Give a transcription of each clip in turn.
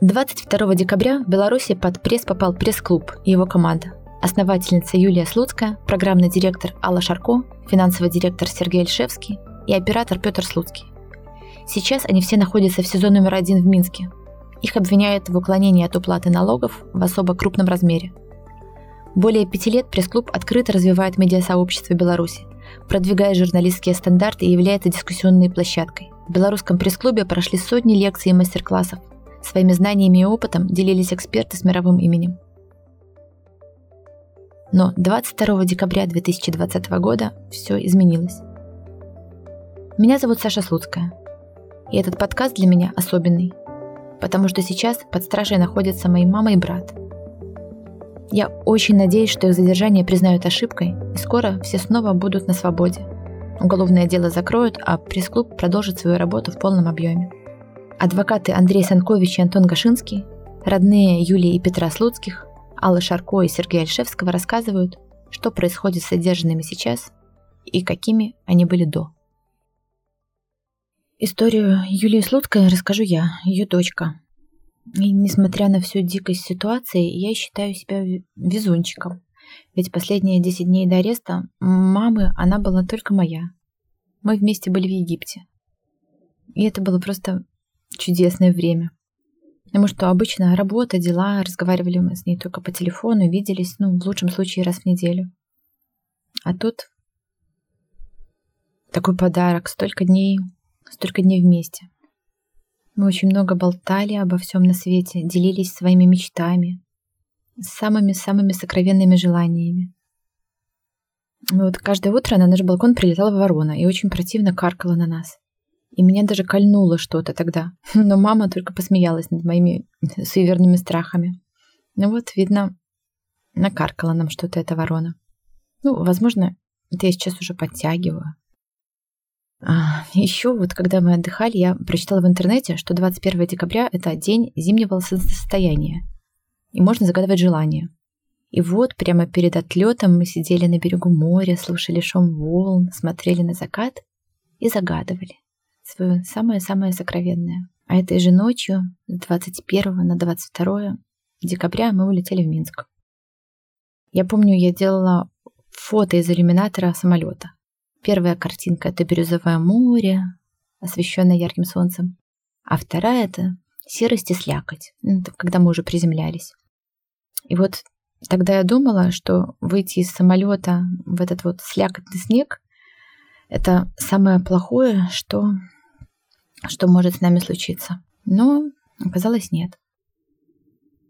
22 декабря в Беларуси под пресс попал пресс-клуб и его команда. Основательница Юлия Слуцкая, программный директор Алла Шарко, финансовый директор Сергей Альшевский и оператор Петр Слуцкий. Сейчас они все находятся в сезон номер один в Минске. Их обвиняют в уклонении от уплаты налогов в особо крупном размере. Более пяти лет пресс-клуб открыто развивает медиасообщество Беларуси, продвигая журналистские стандарты и является дискуссионной площадкой. В белорусском пресс-клубе прошли сотни лекций и мастер-классов. Своими знаниями и опытом делились эксперты с мировым именем. Но 22 декабря 2020 года все изменилось. Меня зовут Саша Слуцкая. И этот подкаст для меня особенный, потому что сейчас под стражей находятся мои мама и брат. Я очень надеюсь, что их задержание признают ошибкой, и скоро все снова будут на свободе. Уголовное дело закроют, а пресс-клуб продолжит свою работу в полном объеме. Адвокаты Андрей Санкович и Антон Гашинский, родные Юлии и Петра Слуцких, Алла Шарко и Сергея Альшевского рассказывают, что происходит с задержанными сейчас и какими они были до. Историю Юлии Слуцкой расскажу я, ее дочка. И несмотря на всю дикость ситуации, я считаю себя везунчиком. Ведь последние 10 дней до ареста мамы она была только моя. Мы вместе были в Египте. И это было просто чудесное время. Потому что обычно работа, дела, разговаривали мы с ней только по телефону, виделись, ну, в лучшем случае раз в неделю. А тут такой подарок, столько дней, столько дней вместе. Мы очень много болтали обо всем на свете, делились своими мечтами, самыми-самыми сокровенными желаниями. Вот каждое утро на наш балкон прилетала ворона и очень противно каркала на нас. И меня даже кольнуло что-то тогда. Но мама только посмеялась над моими суеверными страхами. Ну вот, видно, накаркала нам что-то эта ворона. Ну, возможно, это я сейчас уже подтягиваю. А, еще вот, когда мы отдыхали, я прочитала в интернете, что 21 декабря – это день зимнего состояния. И можно загадывать желание. И вот прямо перед отлетом мы сидели на берегу моря, слушали шум волн, смотрели на закат и загадывали свое самое-самое сокровенное. А этой же ночью, с 21 на 22 декабря, мы улетели в Минск. Я помню, я делала фото из иллюминатора самолета. Первая картинка — это бирюзовое море, освещенное ярким солнцем. А вторая — это серость и слякоть, ну, это когда мы уже приземлялись. И вот тогда я думала, что выйти из самолета в этот вот слякотный снег — это самое плохое, что что может с нами случиться. Но оказалось нет.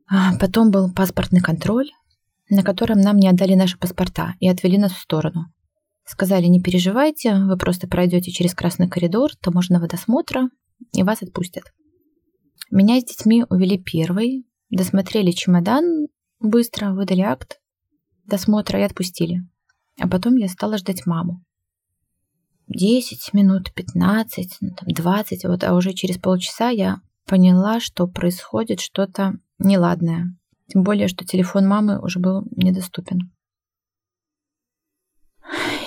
А потом был паспортный контроль, на котором нам не отдали наши паспорта и отвели нас в сторону. Сказали, не переживайте, вы просто пройдете через красный коридор таможенного досмотра, и вас отпустят. Меня с детьми увели первой, досмотрели чемодан, быстро выдали акт досмотра и отпустили. А потом я стала ждать маму. 10 минут, 15, ну, там 20, вот, а уже через полчаса я поняла, что происходит что-то неладное. Тем более, что телефон мамы уже был недоступен.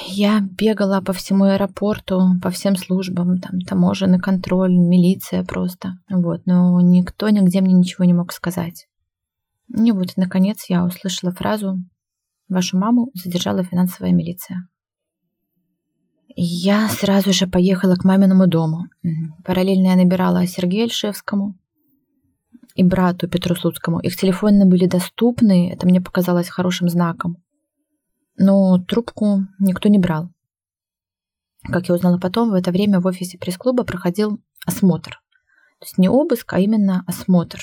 Я бегала по всему аэропорту, по всем службам, там таможенный контроль, милиция просто. Вот, но никто нигде мне ничего не мог сказать. И вот, наконец, я услышала фразу «Вашу маму задержала финансовая милиция». Я сразу же поехала к маминому дому. Параллельно я набирала Сергею Альшевскому и брату Петру Слуцкому. Их телефоны были доступны, это мне показалось хорошим знаком. Но трубку никто не брал. Как я узнала потом, в это время в офисе пресс-клуба проходил осмотр. То есть не обыск, а именно осмотр.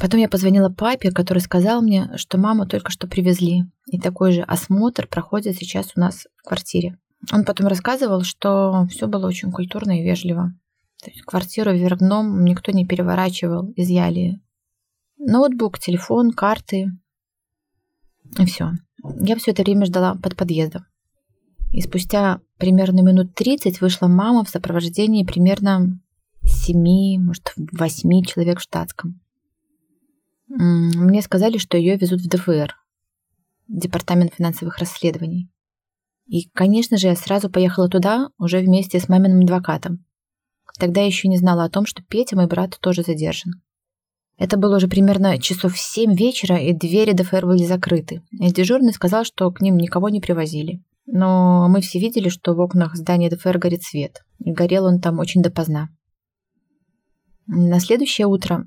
Потом я позвонила папе, который сказал мне, что маму только что привезли. И такой же осмотр проходит сейчас у нас в квартире. Он потом рассказывал, что все было очень культурно и вежливо. То есть квартиру вверх дном никто не переворачивал, изъяли ноутбук, телефон, карты. И все. Я все это время ждала под подъездом. И спустя примерно минут 30 вышла мама в сопровождении примерно 7, может, 8 человек в штатском. Мне сказали, что ее везут в ДФР, Департамент финансовых расследований. И, конечно же, я сразу поехала туда уже вместе с маминым адвокатом. Тогда я еще не знала о том, что Петя, мой брат, тоже задержан. Это было уже примерно часов семь вечера, и двери ДФР были закрыты. И дежурный сказал, что к ним никого не привозили. Но мы все видели, что в окнах здания ДФР горит свет. И горел он там очень допоздна. На следующее утро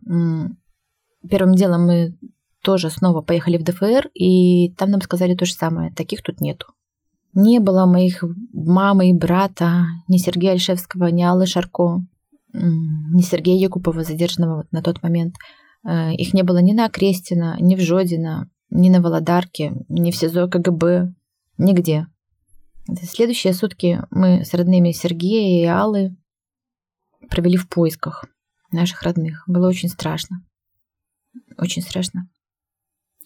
первым делом мы тоже снова поехали в ДФР, и там нам сказали то же самое. Таких тут нету. Не было моих мамы и брата, ни Сергея Альшевского, ни Аллы Шарко, ни Сергея Якупова, задержанного на тот момент. Э, их не было ни на Окрестина, ни в Жодино, ни на Володарке, ни в СИЗО КГБ, нигде. Следующие сутки мы с родными Сергея и Аллы провели в поисках наших родных. Было очень страшно. Очень страшно.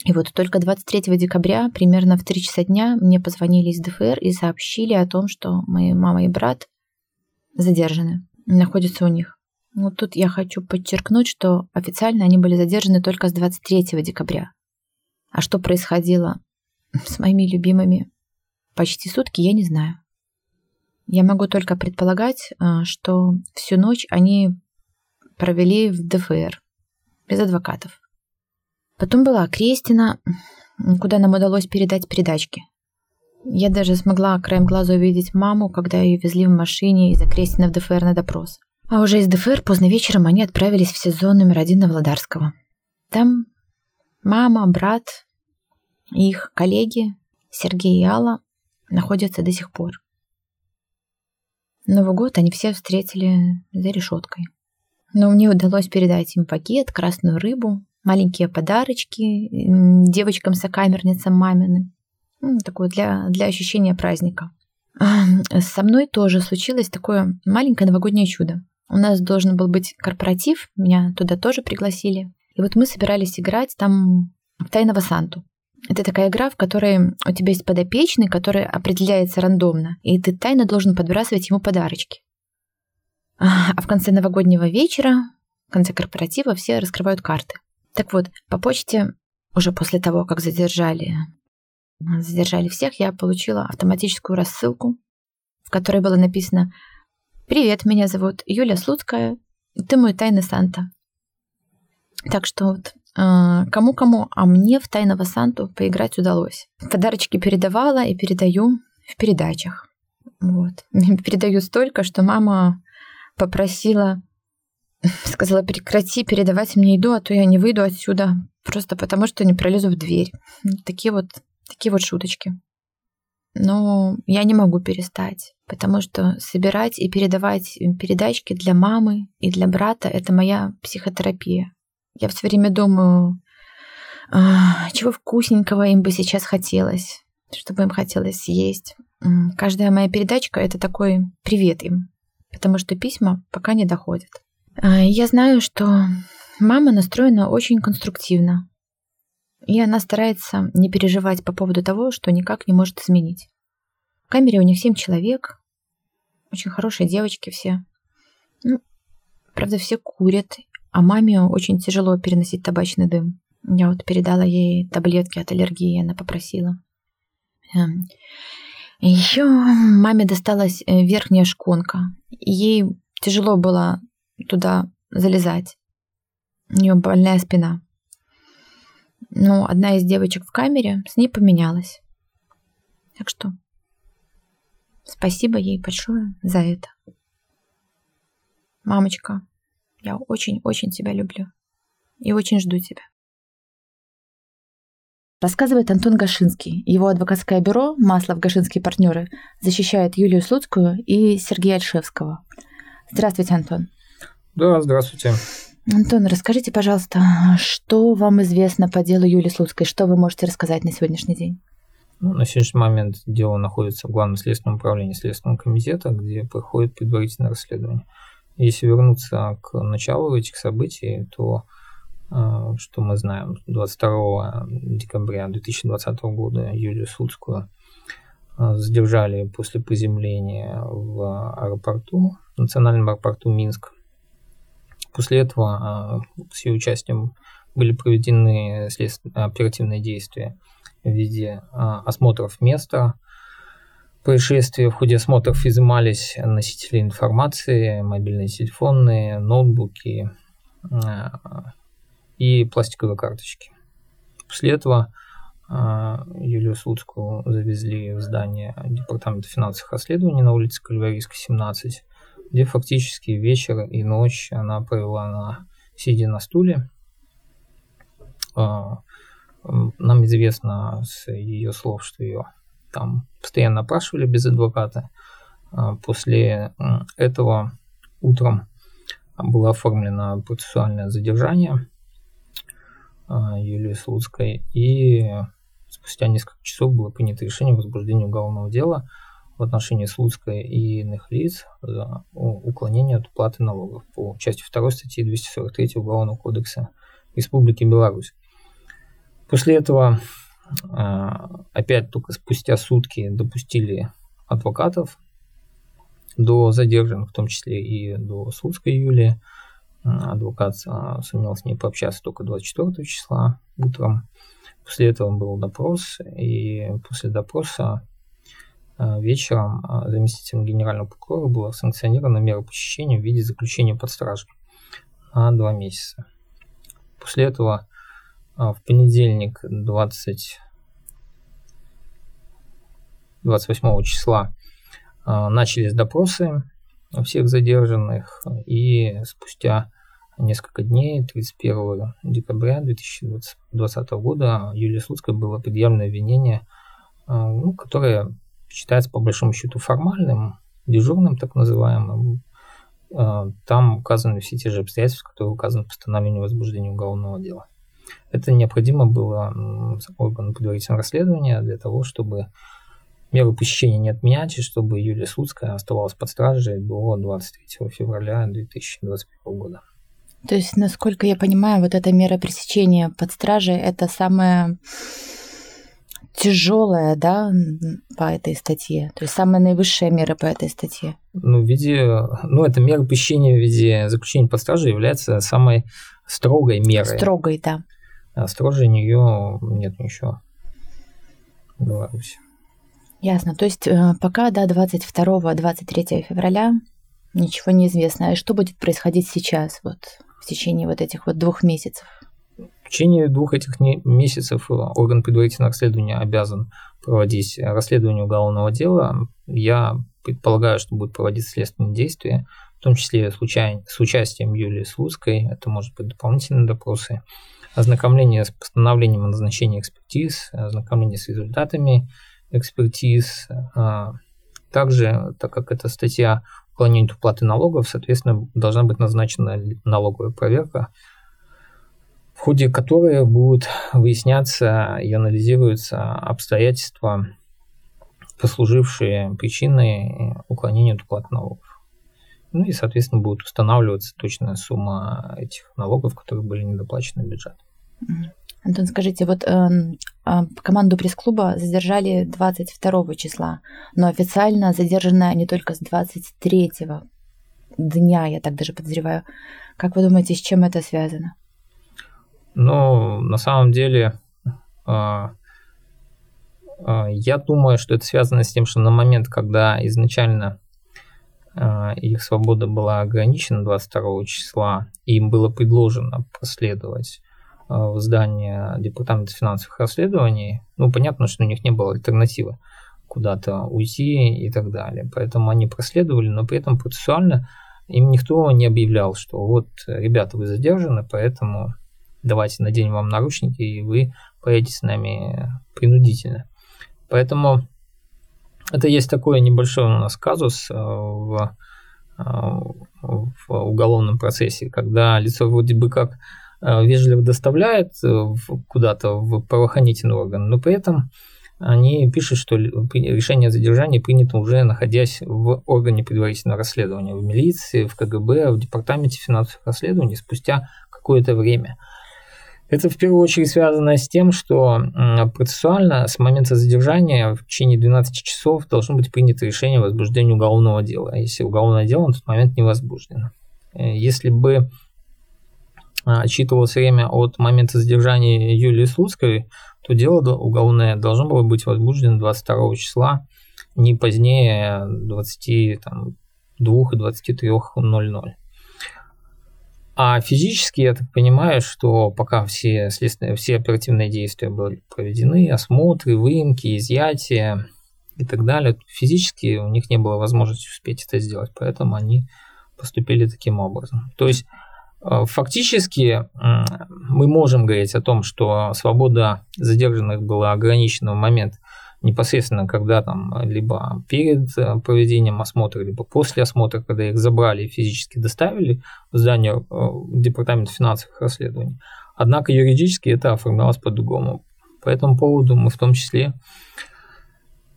И вот только 23 декабря, примерно в 3 часа дня, мне позвонили из ДФР и сообщили о том, что мои мама и брат задержаны, находятся у них. Вот тут я хочу подчеркнуть, что официально они были задержаны только с 23 декабря. А что происходило с моими любимыми почти сутки, я не знаю. Я могу только предполагать, э, что всю ночь они провели в ДФР без адвокатов. Потом была Крестина, куда нам удалось передать передачки. Я даже смогла краем глаза увидеть маму, когда ее везли в машине из Крестина в ДФР на допрос. А уже из ДФР поздно вечером они отправились в сезон номер один на Владарского. Там мама, брат, их коллеги Сергей и Алла находятся до сих пор. Новый год они все встретили за решеткой. Но мне удалось передать им пакет, красную рыбу, маленькие подарочки девочкам-сокамерницам мамины. Такое для, для ощущения праздника. Со мной тоже случилось такое маленькое новогоднее чудо. У нас должен был быть корпоратив, меня туда тоже пригласили. И вот мы собирались играть там в Тайного Санту. Это такая игра, в которой у тебя есть подопечный, который определяется рандомно, и ты тайно должен подбрасывать ему подарочки. А в конце новогоднего вечера, в конце корпоратива, все раскрывают карты. Так вот, по почте, уже после того, как задержали, задержали всех, я получила автоматическую рассылку, в которой было написано «Привет, меня зовут Юля Слуцкая, ты мой тайный Санта». Так что вот а, кому-кому, а мне в Тайного Санту поиграть удалось. Подарочки передавала и передаю в передачах. Вот. Передаю столько, что мама попросила, сказала, прекрати передавать мне еду, а то я не выйду отсюда, просто потому что не пролезу в дверь. Такие вот, такие вот шуточки. Но я не могу перестать, потому что собирать и передавать передачки для мамы и для брата – это моя психотерапия. Я все время думаю, а, чего вкусненького им бы сейчас хотелось, чтобы им хотелось съесть. Каждая моя передачка — это такой привет им, потому что письма пока не доходят. А, я знаю, что мама настроена очень конструктивно, и она старается не переживать по поводу того, что никак не может изменить. В камере у них семь человек, очень хорошие девочки все. Ну, правда, все курят а маме очень тяжело переносить табачный дым. Я вот передала ей таблетки от аллергии, она попросила. Эм, Еще маме досталась э, верхняя шконка. Ей тяжело было туда залезать. У нее больная спина. Но одна из девочек в камере с ней поменялась. Так что спасибо ей большое за это. Мамочка, я очень-очень тебя люблю. И очень жду тебя. Рассказывает Антон Гашинский. Его адвокатское бюро «Маслов Гашинские партнеры» защищает Юлию Слуцкую и Сергея Альшевского. Здравствуйте, Антон. Да, здравствуйте. Антон, расскажите, пожалуйста, что вам известно по делу Юлии Слуцкой? Что вы можете рассказать на сегодняшний день? Ну, на сегодняшний момент дело находится в Главном следственном управлении Следственного комитета, где проходит предварительное расследование. Если вернуться к началу этих событий, то э, что мы знаем, 22 декабря 2020 года Юлию Судскую э, задержали после приземления в аэропорту, в национальном аэропорту Минск. После этого э, с ее участием были проведены оперативные действия в виде осмотров места, происшествия в ходе осмотров изымались носители информации, мобильные телефоны, ноутбуки. Э, и пластиковые карточки. После этого Юлию Слуцкую завезли в здание Департамента финансовых расследований на улице Кальварийска, 17, где фактически вечер и ночь она провела на сидя на стуле. Нам известно с ее слов, что ее там постоянно опрашивали без адвоката. После этого утром было оформлено процессуальное задержание Юлии Слуцкой, и спустя несколько часов было принято решение о возбуждении уголовного дела в отношении Слуцкой и иных лиц за уклонение от уплаты налогов по части 2 статьи 243 Уголовного кодекса Республики Беларусь. После этого опять только спустя сутки допустили адвокатов до задержанных, в том числе и до Слуцкой Юлии. Адвокат сумел с ней пообщаться только 24 числа утром. После этого был допрос, и после допроса вечером заместителем генерального прокурора была санкционирована мера похищения в виде заключения под стражей на два месяца. После этого в понедельник 20 28 числа а, начались допросы всех задержанных, и спустя несколько дней, 31 декабря 2020 года, Юлии Слуцкой было предъявлено обвинение, а, ну, которое считается по большому счету формальным, дежурным так называемым. А, там указаны все те же обстоятельства, которые указаны в постановлении возбуждения уголовного дела. Это необходимо было органу предварительного расследования для того, чтобы меру посещения не отменять, и чтобы Юлия Слуцкая оставалась под стражей до 23 февраля 2021 года. То есть, насколько я понимаю, вот эта мера пресечения под стражей – это самая тяжелая, да, по этой статье? То есть самая наивысшая мера по этой статье? Ну, в виде, ну, эта мера посещения в виде заключения под стражей является самой строгой мерой. Строгой, да. А строже нее нет ничего в Беларуси. Ясно. То есть э, пока до 22-23 февраля ничего не известно. А что будет происходить сейчас, вот в течение вот этих вот двух месяцев? В течение двух этих месяцев орган предварительного расследования обязан проводить расследование уголовного дела. Я предполагаю, что будет проводиться следственные действия, в том числе случай, с участием Юлии Слуцкой. Это может быть дополнительные допросы, ознакомление с постановлением о назначении экспертиз, ознакомление с результатами экспертиз. А, также, так как это статья уклонения от уплаты налогов, соответственно, должна быть назначена налоговая проверка, в ходе которой будут выясняться и анализируются обстоятельства, послужившие причиной уклонения от уплаты налогов. Ну и, соответственно, будет устанавливаться точная сумма этих налогов, которые были недоплачены в бюджет. Антон, скажите, вот э, э, команду пресс-клуба задержали 22 числа, но официально задержана не только с 23 дня, я так даже подозреваю. Как вы думаете, с чем это связано? Ну, на самом деле, э, э, я думаю, что это связано с тем, что на момент, когда изначально э, их свобода была ограничена 22 числа, им было предложено проследовать в здание Департамента финансовых расследований, ну, понятно, что у них не было альтернативы куда-то уйти и так далее. Поэтому они проследовали, но при этом процессуально им никто не объявлял, что вот, ребята, вы задержаны, поэтому давайте наденем вам наручники, и вы поедете с нами принудительно. Поэтому это есть такой небольшой у нас казус э, в, э, в уголовном процессе, когда лицо вроде бы как Э, вежливо доставляет куда-то в правоохранительный орган, но при этом они пишут, что решение о задержании принято уже находясь в органе предварительного расследования, в милиции, в КГБ, в департаменте финансовых расследований спустя какое-то время. Это в первую очередь связано с тем, что процессуально с момента задержания в течение 12 часов должно быть принято решение о возбуждении уголовного дела, если уголовное дело на тот момент не возбуждено. Э, если бы а, отчитывалось время от момента задержания Юлии Слуцкой, то дело уголовное должно было быть возбуждено 22 числа, не позднее 22 и 23.00. А физически, я так понимаю, что пока все, следственные, все оперативные действия были проведены, осмотры, выемки, изъятия и так далее, физически у них не было возможности успеть это сделать, поэтому они поступили таким образом. То есть э, фактически мы можем говорить о том, что свобода задержанных была ограничена в момент непосредственно, когда там либо перед э, проведением осмотра, либо после осмотра, когда их забрали и физически доставили в здание э, Департамента финансовых расследований. Однако юридически это оформлялось по-другому. По этому поводу мы в том числе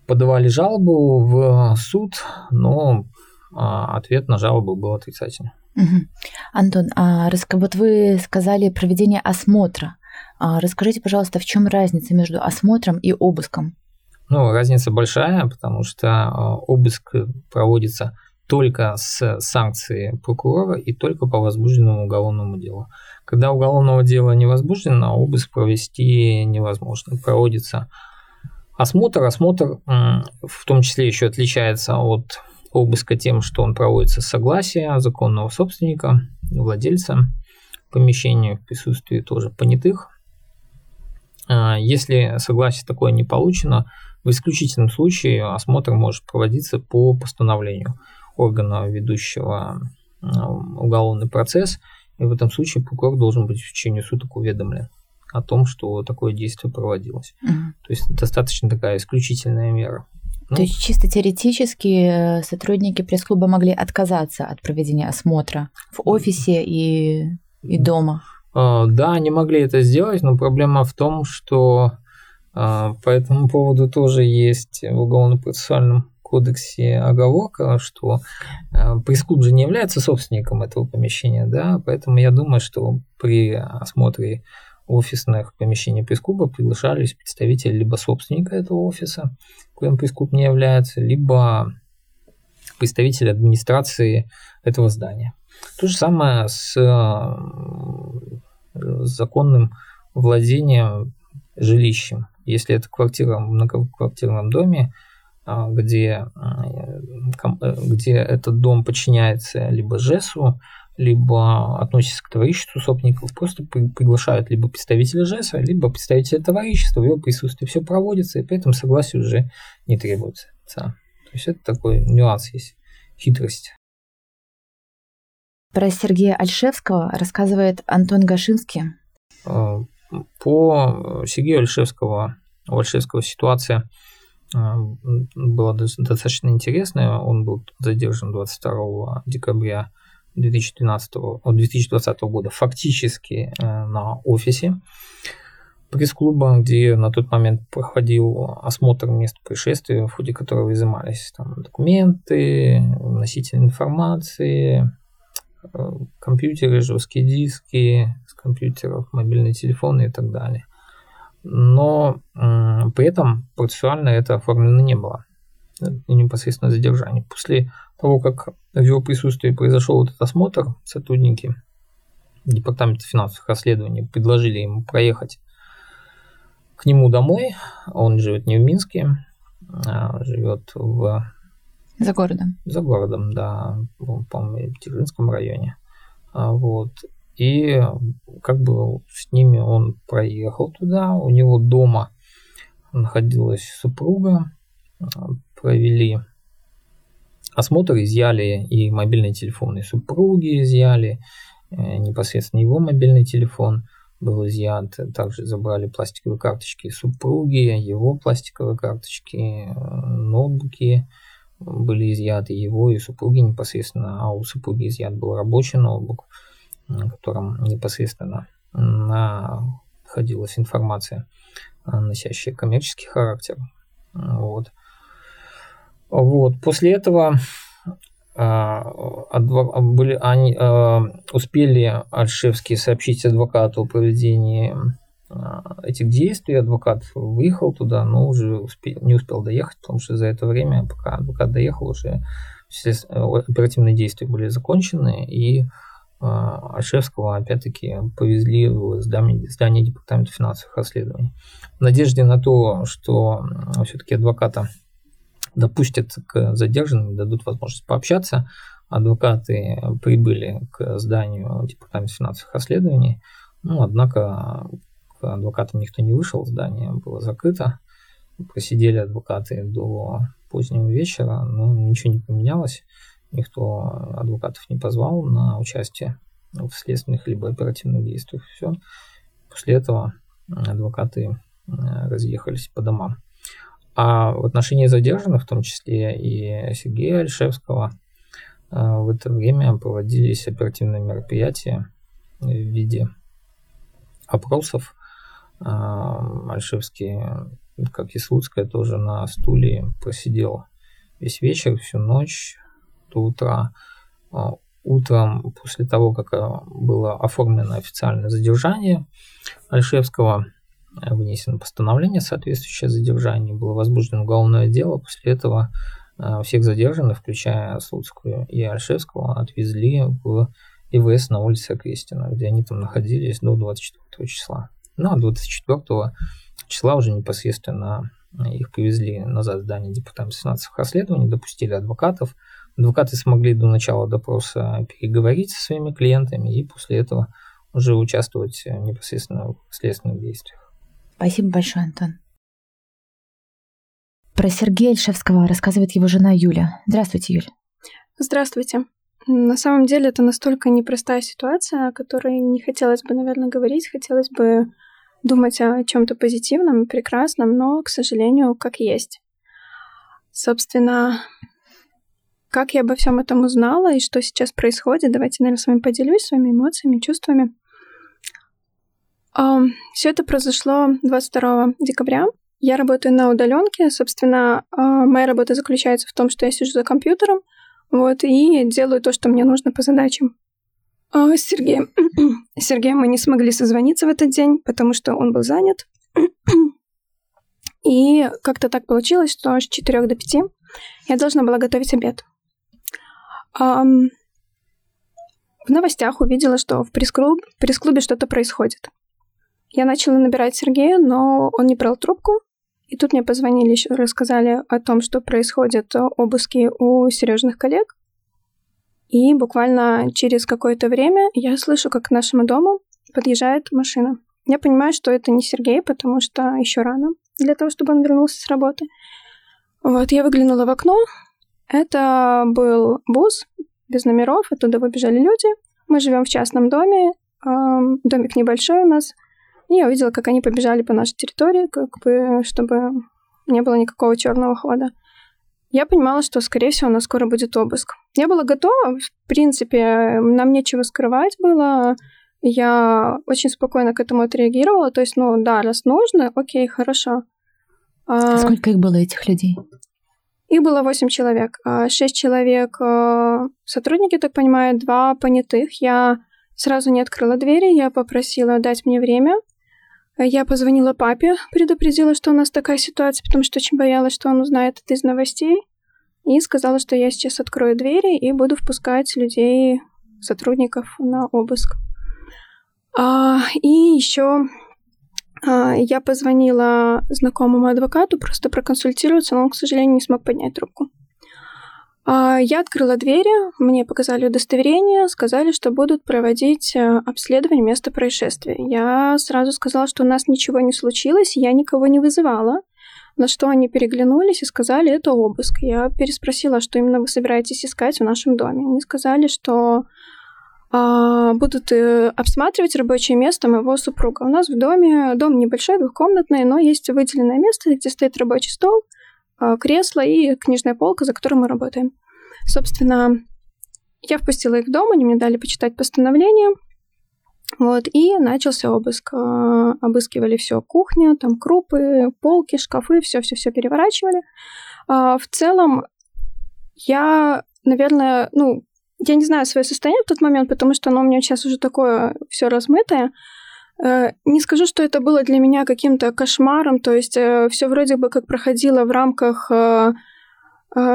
подавали жалобу в суд, но а, ответ на жалобу был отрицательный. Угу. Антон, а вот вы сказали проведение осмотра. А расскажите, пожалуйста, в чем разница между осмотром и обыском? Ну, разница большая, потому что а, обыск проводится только с санкцией прокурора и только по возбужденному уголовному делу. Когда уголовного дела не возбуждено, обыск провести невозможно. Проводится осмотр. Осмотр в том числе еще отличается от обыска тем, что он проводится с согласия законного собственника, владельца помещения в присутствии тоже понятых. А, если согласие такое не получено, в исключительном случае осмотр может проводиться по постановлению органа, ведущего уголовный процесс, и в этом случае прокурор должен быть в течение суток уведомлен о том, что такое действие проводилось. Угу. То есть достаточно такая исключительная мера. Ну, То есть чисто теоретически э, сотрудники пресс-клуба могли отказаться от проведения осмотра в офисе и, и дома? А, да, они могли это сделать, но проблема в том, что по этому поводу тоже есть в Уголовно-процессуальном кодексе оговорка, что а, пресс-клуб же не является собственником этого помещения, да, поэтому я думаю, что при осмотре офисных помещений пресс-клуба приглашались представители либо собственника этого офиса, коим пресс-клуб не является, либо представители администрации этого здания. То же самое с, с законным владением жилищем. Если это квартира в многоквартирном доме, а, где, э, где этот дом подчиняется либо ЖЭСу, либо относится к товариществу собственников, просто приглашают либо представителя ЖЭСа, либо представителя товарищества, в его присутствии все проводится, и поэтому согласие уже не требуется. То есть это такой нюанс есть, хитрость. Про Сергея Альшевского рассказывает Антон Гашинский. По Сергею Альшевского, у Альшевского ситуация а, была достаточно интересная. Он был задержан 22 декабря 2012, 2020 года фактически э, на офисе пресс-клуба, где на тот момент проходил осмотр места происшествия, в ходе которого изымались там, документы, носители информации, э, компьютеры, жесткие диски с компьютеров, мобильные телефоны и так далее. Но при этом процессуально это оформлено не было непосредственно задержание. После того, как в его присутствии произошел этот осмотр, сотрудники Департамента финансовых расследований предложили ему проехать к нему домой. Он живет не в Минске, а живет в... За городом. За городом, да, по-моему, в Тижинском районе. А, вот. И как бы с ними он проехал туда. У него дома находилась супруга, провели осмотр, изъяли и мобильный телефон и супруги изъяли, э, непосредственно его мобильный телефон был изъят, также забрали пластиковые карточки супруги, его пластиковые карточки, э, ноутбуки были изъяты его и супруги непосредственно, а у супруги изъят был рабочий ноутбук, на котором непосредственно находилась информация, носящая коммерческий характер. Вот. Вот. После этого а, были, они а, успели Альшевские сообщить адвокату о проведении а, этих действий. Адвокат выехал туда, но уже успел, не успел доехать, потому что за это время, пока адвокат доехал, уже все оперативные действия были закончены, и Альшевского опять-таки повезли в здание, здание Департамента финансовых расследований. В надежде на то, что все-таки адвоката допустят к задержанным, дадут возможность пообщаться. адвокаты прибыли к зданию Департамента финансовых расследований, ну, однако адвокатам никто не вышел, здание было закрыто, просидели адвокаты до позднего вечера, но ничего не поменялось, никто адвокатов не позвал на участие в следственных либо оперативных действиях. Все. После этого адвокаты э, разъехались по домам. А в отношении задержанных, в том числе и Сергея Альшевского, э, в это время проводились оперативные мероприятия в виде опросов. Э, Альшевский, как и Слуцкая, тоже на стуле просидел весь вечер, всю ночь до утра утром, после того, как э, было оформлено официальное задержание Альшевского, э, вынесено постановление, соответствующее задержанию, было возбуждено уголовное дело. После этого э, всех задержанных, включая Слуцкую и Альшевского, отвезли в ИВС на улице Крестина, где они там находились до 24 числа. Ну, а 24 числа уже непосредственно их привезли назад в здание Департамента финансовых расследований, допустили адвокатов, Адвокаты смогли до начала допроса переговорить со своими клиентами и после этого уже участвовать непосредственно в следственных действиях. Спасибо большое, Антон. Про Сергея Ильшевского рассказывает его жена Юля. Здравствуйте, Юля. Здравствуйте. На самом деле это настолько непростая ситуация, о которой не хотелось бы, наверное, говорить. Хотелось бы думать о чем-то позитивном и прекрасном, но, к сожалению, как есть. Собственно, как я обо всем этом узнала и что сейчас происходит? Давайте, наверное, с вами поделюсь своими эмоциями, чувствами. Um, все это произошло 22 декабря. Я работаю на удаленке. Собственно, uh, моя работа заключается в том, что я сижу за компьютером, вот, и делаю то, что мне нужно по задачам. Uh, с Сергеем. Сергеем мы не смогли созвониться в этот день, потому что он был занят. и как-то так получилось, что с 4 до 5 я должна была готовить обед. Um, в новостях увидела, что в пресс-клубе, пресс что-то происходит. Я начала набирать Сергея, но он не брал трубку. И тут мне позвонили еще, рассказали о том, что происходят обыски у Сережных коллег. И буквально через какое-то время я слышу, как к нашему дому подъезжает машина. Я понимаю, что это не Сергей, потому что еще рано для того, чтобы он вернулся с работы. Вот, я выглянула в окно, это был бус без номеров, оттуда выбежали люди. Мы живем в частном доме, домик небольшой у нас. И я увидела, как они побежали по нашей территории, как бы, чтобы не было никакого черного хода. Я понимала, что, скорее всего, у нас скоро будет обыск. Я была готова, в принципе, нам нечего скрывать было. Я очень спокойно к этому отреагировала. То есть, ну да, раз нужно, окей, хорошо. А сколько их было, этих людей? Их было 8 человек. 6 а человек э, сотрудники, так понимаю, два понятых. Я сразу не открыла двери, я попросила дать мне время. Я позвонила папе, предупредила, что у нас такая ситуация, потому что очень боялась, что он узнает это из новостей. И сказала, что я сейчас открою двери и буду впускать людей, сотрудников на обыск. А, и еще а, я позвонила знакомому адвокату просто проконсультироваться, но он, к сожалению, не смог поднять трубку. А, я открыла двери, мне показали удостоверение, сказали, что будут проводить э, обследование места происшествия. Я сразу сказала, что у нас ничего не случилось, я никого не вызывала. На что они переглянулись и сказали, это обыск. Я переспросила, что именно вы собираетесь искать в нашем доме. Они сказали, что а, будут э, обсматривать рабочее место моего супруга. У нас в доме, дом небольшой, двухкомнатный, но есть выделенное место, где стоит рабочий стол, кресло и книжная полка, за которой мы работаем. Собственно, я впустила их в дом, они мне дали почитать постановление, вот, и начался обыск. А, обыскивали все, кухня, там крупы, полки, шкафы, все-все-все переворачивали. В целом, я, наверное, ну, я не знаю свое состояние в тот момент, потому что оно у меня сейчас уже такое все размытое. Э, не скажу, что это было для меня каким-то кошмаром, то есть э, все вроде бы как проходило в рамках э,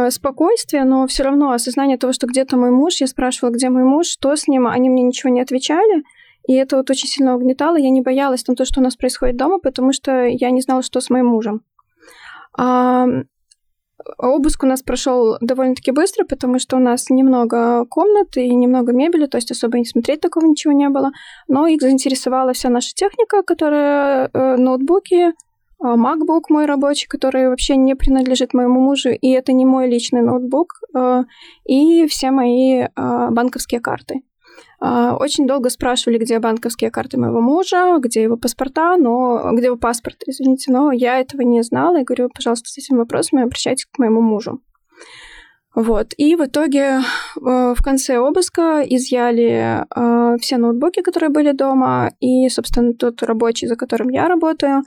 спокойствия, но все равно осознание того, что где-то мой муж, я спрашивала, где мой муж, что с ним, они мне ничего не отвечали, и это вот очень сильно угнетало. Я не боялась там то, что у нас происходит дома, потому что я не знала, что с моим мужем. Обыск у нас прошел довольно-таки быстро, потому что у нас немного комнат и немного мебели, то есть особо не смотреть такого ничего не было. Но их заинтересовала вся наша техника, которая э, ноутбуки, а, MacBook мой рабочий, который вообще не принадлежит моему мужу, и это не мой личный ноутбук, э, и все мои э, банковские карты. Э, очень долго спрашивали, где банковские карты моего мужа, где его паспорта, но где его паспорт, извините, но я этого не знала и говорю, пожалуйста, с этими вопросами обращайтесь к моему мужу. Вот. И в итоге в конце обыска изъяли э, все ноутбуки, которые были дома, и, собственно, тот рабочий, за которым я работаю,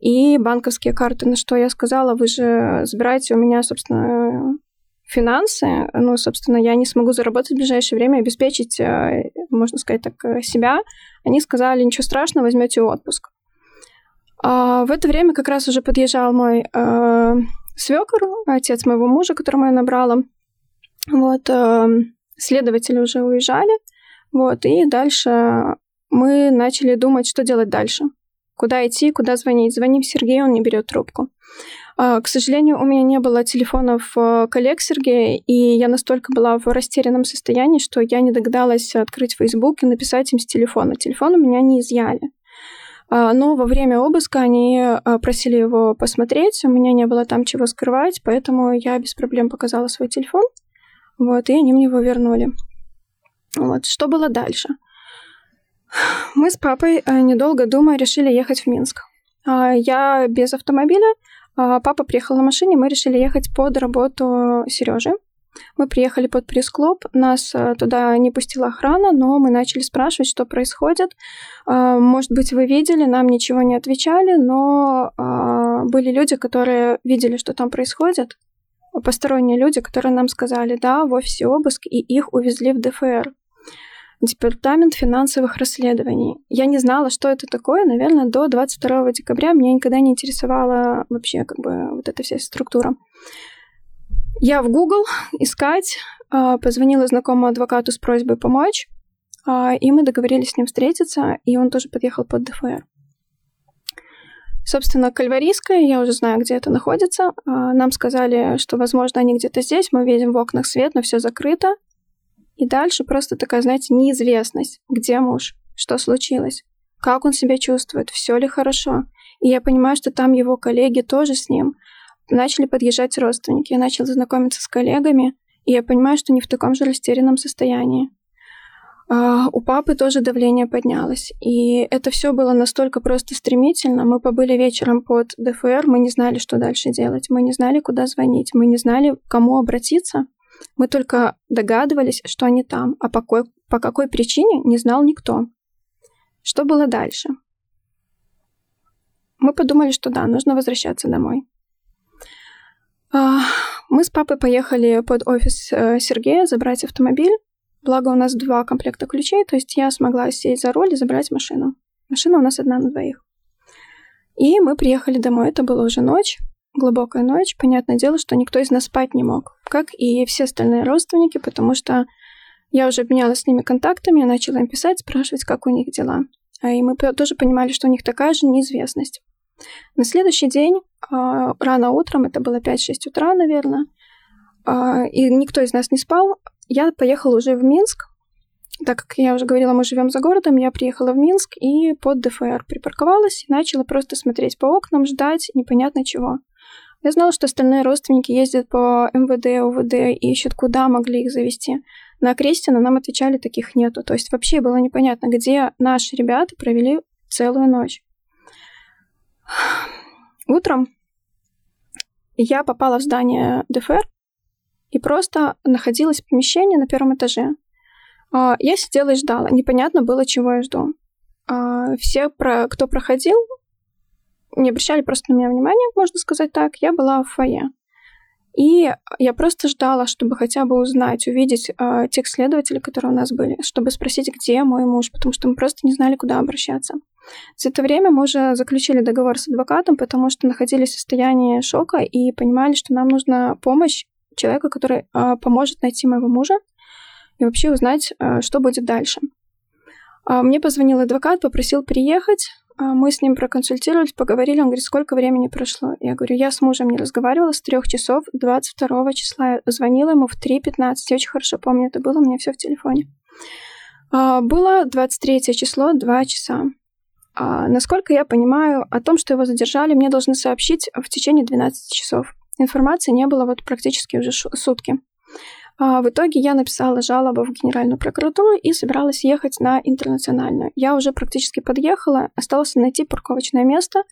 и банковские карты. На что я сказала, вы же забираете у меня, собственно, финансы, ну, собственно, я не смогу заработать в ближайшее время, обеспечить, э, можно сказать так, э, себя. Они сказали, ничего страшного, возьмете отпуск. А в это время как раз уже подъезжал мой э, свекор, отец моего мужа, которого я набрала. Вот, э, следователи уже уезжали. Вот, и дальше мы начали думать, что делать дальше. Куда идти, куда звонить. Звоним Сергею, он не берет трубку. А, к сожалению, у меня не было телефонов э, коллег Сергея, и я настолько была в растерянном состоянии, что я не догадалась открыть Facebook и написать им с телефона. Телефон у меня не изъяли. А, но во время обыска они а, просили его посмотреть, у меня не было там чего скрывать, поэтому я без проблем показала свой телефон, вот, и они мне его вернули. Вот, что было дальше? Мы с папой, э, недолго думая, решили ехать в Минск. А, я без автомобиля, папа приехал на машине, мы решили ехать под работу Сережи. Мы приехали под пресс-клуб, нас э, туда не пустила охрана, но мы начали спрашивать, что происходит. А, может быть, вы видели, нам ничего не отвечали, но были люди, которые видели, что там происходит, посторонние люди, которые нам сказали, да, в офисе обыск, и их увезли в ДФР. Департамент финансовых расследований. Я не знала, что это такое, наверное, до 22 декабря меня никогда не интересовала вообще как бы вот эта вся структура. Я в Google искать, а, позвонила знакомому адвокату с просьбой помочь, а, и мы договорились с ним встретиться, и он тоже подъехал под ДФР. Собственно, Кальварийская, я уже знаю, где это находится. А, нам сказали, что, возможно, они где-то здесь. Мы видим в окнах свет, но все закрыто. И дальше просто такая, знаете, неизвестность. Где муж? Что случилось? Как он себя чувствует? Все ли хорошо? И я понимаю, что там его коллеги тоже с ним. Начали подъезжать родственники. Я начала знакомиться с коллегами, и я понимаю, что не в таком же растерянном состоянии. Uh, у папы тоже давление поднялось. И это все было настолько просто стремительно. Мы побыли вечером под ДФР, мы не знали, что дальше делать. Мы не знали, куда звонить. Мы не знали, к кому обратиться. Мы только догадывались, что они там, а по какой, по какой причине не знал никто. Что было дальше? Мы подумали, что да, нужно возвращаться домой. А, мы с папой поехали под офис э, Сергея забрать автомобиль. Благо у нас два комплекта ключей, то есть я смогла сесть за руль и забрать машину. Машина у нас одна на двоих. И мы приехали домой, это была уже ночь глубокая ночь. Понятное дело, что никто из нас спать не мог, как и все остальные родственники, потому что я уже обменялась с ними контактами, я начала им писать, спрашивать, как у них дела. А И мы тоже понимали, что у них такая же неизвестность. На следующий день, а, рано утром, это было 5-6 утра, наверное, а, и никто из нас не спал, я поехала уже в Минск, так как я уже говорила, мы живем за городом, я приехала в Минск и под ДФР припарковалась и начала просто смотреть по окнам, ждать непонятно чего. Я знала, что остальные родственники ездят по МВД, УВД и ищут, куда могли их завести. На Крестина нам отвечали, таких нету. То есть вообще было непонятно, где наши ребята провели целую ночь. Утром я попала в здание ДФР и просто находилась в помещении на первом этаже. А, я сидела и ждала. Непонятно было, чего я жду. А, все, кто проходил, не обращали просто на меня внимания, можно сказать так. Я была в фойе. И я просто ждала, чтобы хотя бы узнать, увидеть э, тех следователей, которые у нас были, чтобы спросить, где мой муж, потому что мы просто не знали, куда обращаться. За это время мы уже заключили договор с адвокатом, потому что находились в состоянии шока и понимали, что нам нужна помощь человека, который э, поможет найти моего мужа и вообще узнать, э, что будет дальше. Мне позвонил адвокат, попросил приехать, мы с ним проконсультировались, поговорили, он говорит, сколько времени прошло? Я говорю, я с мужем не разговаривала с трех часов 22 числа. Звонила ему в 3.15, я очень хорошо помню, это было у меня все в телефоне. А, было 23 число, 2 часа. Насколько я понимаю, о том, что его задержали, мне должны сообщить в течение 12 часов. Информации не было вот практически уже сутки. А в итоге я написала жалобу в Генеральную прокуратуру и собиралась ехать на интернациональную. Я уже практически подъехала, осталось найти парковочное место,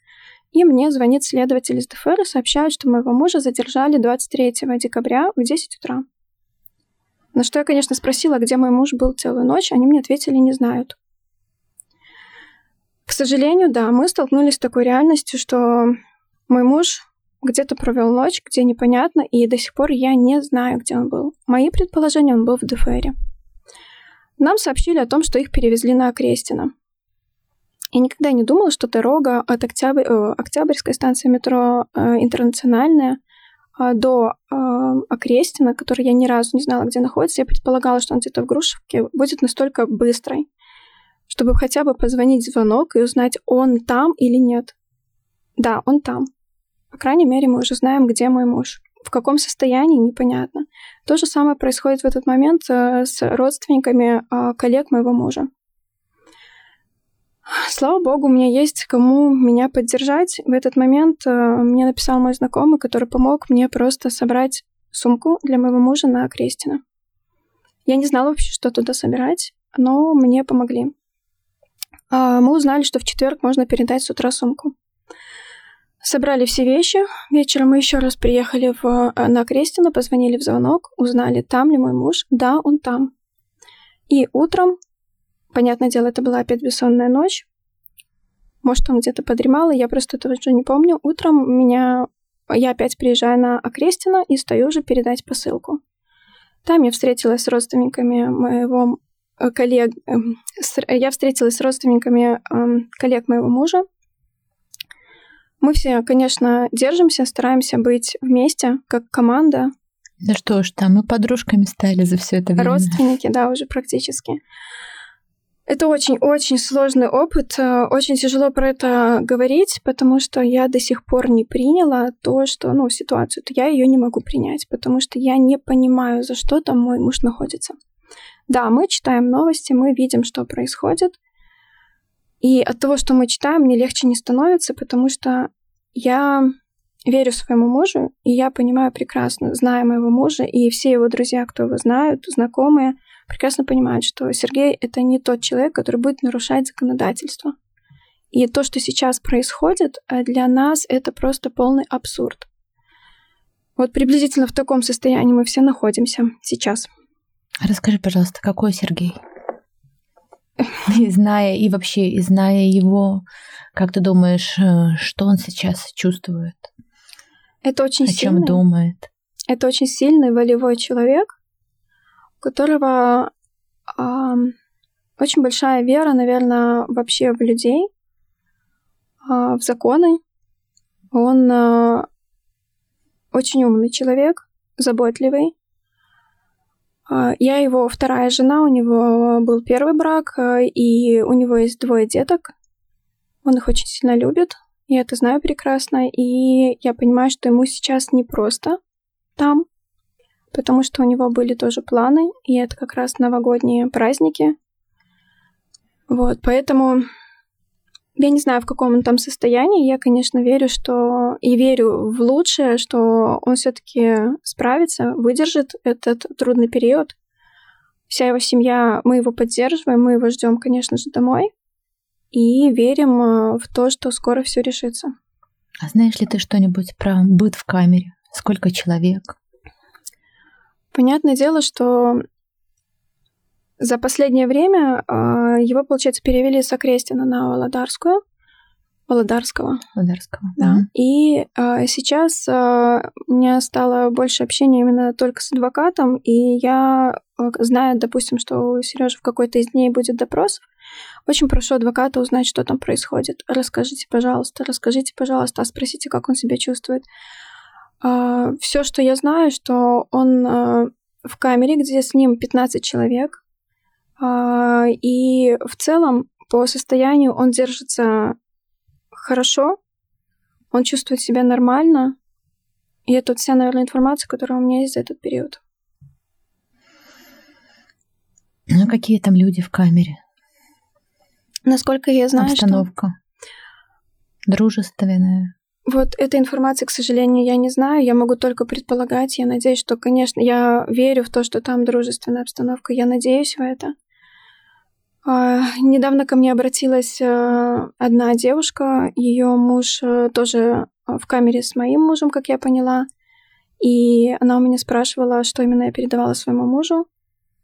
и мне звонит следователь из ДФР и сообщает, что моего мужа задержали 23 декабря в 10 утра. На что я, конечно, спросила, где мой муж был целую ночь, они мне ответили, не знают. К сожалению, да, мы столкнулись с такой реальностью, что мой муж где-то провел ночь, где непонятно, и до сих пор я не знаю, где он был. Мои предположения, он был в ДФРе. Нам сообщили о том, что их перевезли на Окрестина. Я никогда не думала, что дорога от Октябрь, э, Октябрьской станции метро э, Интернациональная э, до э, Окрестина, который я ни разу не знала, где находится, я предполагала, что он где-то в Грушевке, будет настолько быстрой, чтобы хотя бы позвонить звонок и узнать, он там или нет. Да, он там. По крайней мере, мы уже знаем, где мой муж. В каком состоянии, непонятно. То же самое происходит в этот момент э, с родственниками а, коллег моего мужа. Слава богу, у меня есть кому меня поддержать. В этот момент э, мне написал мой знакомый, который помог мне просто собрать сумку для моего мужа на Крестина. Я не знала вообще, что туда собирать, но мне помогли. А, мы узнали, что в четверг можно передать с утра сумку. Собрали все вещи. Вечером мы еще раз приехали в, э, на Крестина, позвонили в звонок, узнали, там ли мой муж. Да, он там. И утром, понятное дело, это была опять бессонная ночь. Может, он где-то подремал, и я просто этого уже не помню. Утром меня... Я опять приезжаю на Окрестина и стою уже передать посылку. Там я встретилась с родственниками моего э, коллег... Эм, я встретилась с родственниками эм, коллег моего мужа, мы все, конечно, держимся, стараемся быть вместе, как команда. Да что ж там, мы подружками стали за все это время. Родственники, да, уже практически. Это очень-очень сложный опыт. Э, очень тяжело про это говорить, потому что я до сих пор не приняла то, что, ну, ситуацию. То я ее не могу принять, потому что я не понимаю, за что там мой муж находится. Да, мы читаем новости, мы видим, что происходит, и от того, что мы читаем, мне легче не становится, потому что я верю своему мужу, и я понимаю прекрасно, зная моего мужа, и все его друзья, кто его знают, знакомые, прекрасно понимают, что Сергей — это не тот человек, который будет нарушать законодательство. И то, что сейчас происходит, э, для нас это просто полный абсурд. Вот приблизительно в таком состоянии мы все находимся сейчас. Расскажи, пожалуйста, какой Сергей? И зная, и вообще, и зная его, как ты думаешь, э, что он сейчас чувствует? Это очень О сильный. чем думает? Это очень сильный волевой человек, у которого э, очень большая вера, наверное, вообще в людей, э, в законы. Он э, очень умный человек, заботливый. А, я его вторая жена, у него был первый брак, а, и у него есть двое деток. Он их очень сильно любит, я это знаю прекрасно, и я понимаю, что ему сейчас непросто там, потому что у него были тоже планы, и это как раз новогодние праздники. Вот, поэтому я не знаю, в каком он там состоянии. Я, конечно, верю, что и верю в лучшее, что он все-таки справится, выдержит этот трудный период. Вся его семья, мы его поддерживаем, мы его ждем, конечно же, домой. И верим э, в то, что скоро все решится. А знаешь ли ты что-нибудь про быт в камере? Сколько человек? Понятное дело, что за последнее время э, его, получается, перевели с Окрестина на Володарскую. Володарского. Володарского. Да. mm И э, сейчас э, у меня стало больше общения именно только с адвокатом, и я э, знаю, допустим, что у Сережи в какой-то из дней будет допрос. Очень прошу адвоката узнать, что там происходит. Расскажите, пожалуйста, расскажите, пожалуйста, а спросите, как он себя чувствует. Э, все, что я знаю, что он э, в камере, где с ним 15 человек, а, и в целом по состоянию он держится хорошо, он чувствует себя нормально, и это вся, наверное, информация, которая у меня есть за этот период. Ну, какие там люди в камере? Насколько я знаю, Обстановка. Что... Дружественная. Вот этой информации, к сожалению, я не знаю. Я могу только предполагать. Я надеюсь, что, конечно, я верю в то, что там дружественная обстановка. Я надеюсь в это. А, недавно ко мне обратилась э, одна девушка. Ее муж э, тоже в камере с моим мужем, как я поняла. И она у меня спрашивала, что именно я передавала своему мужу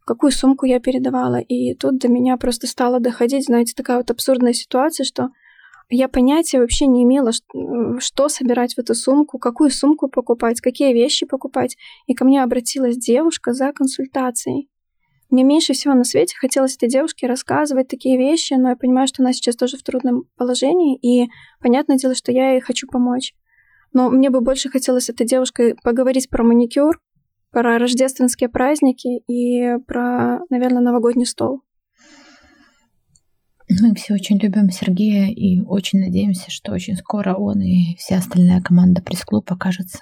какую сумку я передавала. И тут до меня просто стало доходить, знаете, такая вот абсурдная ситуация, что я понятия вообще не имела, что собирать в эту сумку, какую сумку покупать, какие вещи покупать. И ко мне обратилась девушка за консультацией. Мне меньше всего на свете хотелось этой девушке рассказывать такие вещи, но я понимаю, что она сейчас тоже в трудном положении, и понятное дело, что я ей хочу помочь. Но мне бы больше хотелось этой девушкой поговорить про маникюр, про рождественские праздники и про, наверное, новогодний стол. Мы все очень любим Сергея и очень надеемся, что очень скоро он и вся остальная команда пресс-клуб окажется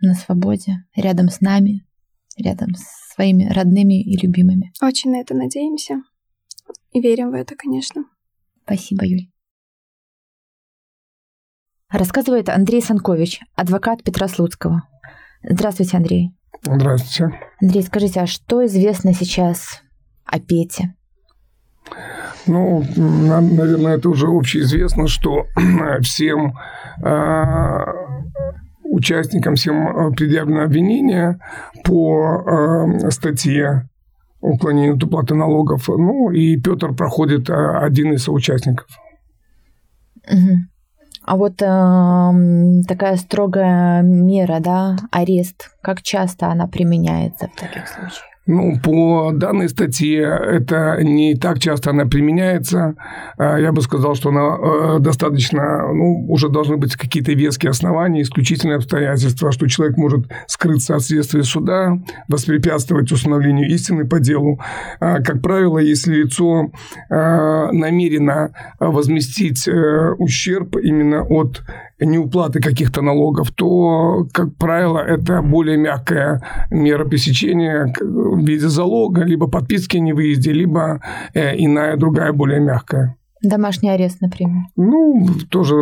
на свободе, рядом с нами, рядом с своими родными и любимыми. Очень на это надеемся и верим в это, конечно. Спасибо, Юль. Рассказывает Андрей Санкович, адвокат Петра Слуцкого. Здравствуйте, Андрей. Здравствуйте. Андрей, скажите, а что известно сейчас о Пете? Ну, наверное, это уже общеизвестно, что всем э, участникам, всем а, предъявлено обвинение по э, статье уклонения от уплаты налогов. Ну, и Петр проходит один из соучастников. Угу. А вот э, такая строгая мера, да, арест, как часто она применяется в таких случаях? Ну, по данной статье это не так часто она применяется. А, я бы сказал, что она э, достаточно, ну, уже должны быть какие-то веские основания, исключительные обстоятельства, что человек может скрыться от следствия суда, воспрепятствовать установлению истины по делу. А, как правило, если лицо э, намерено возместить э, ущерб именно от неуплаты каких-то налогов, то, как правило, это более мягкая мера пресечения в виде залога, либо подписки о невыезде, либо э, иная другая более мягкая. Домашний арест, например. Ну, тоже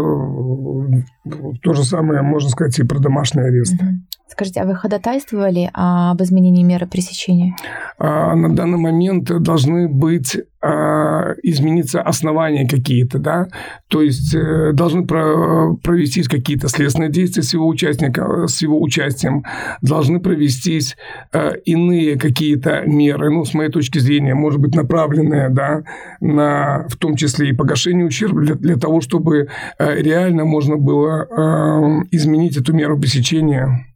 то же самое можно сказать и про домашний арест. Угу. Скажите, а вы ходатайствовали об изменении меры пресечения? А, на данный момент должны быть а, измениться основания какие-то, да, то есть э, должны про, провестись какие-то следственные действия с его участника, с его участием, должны провестись а, иные какие-то меры, ну, с моей точки зрения, может быть, направленные, да, на, в том числе и погашение ущерба для, для того, чтобы а, реально можно было а, изменить эту меру пресечения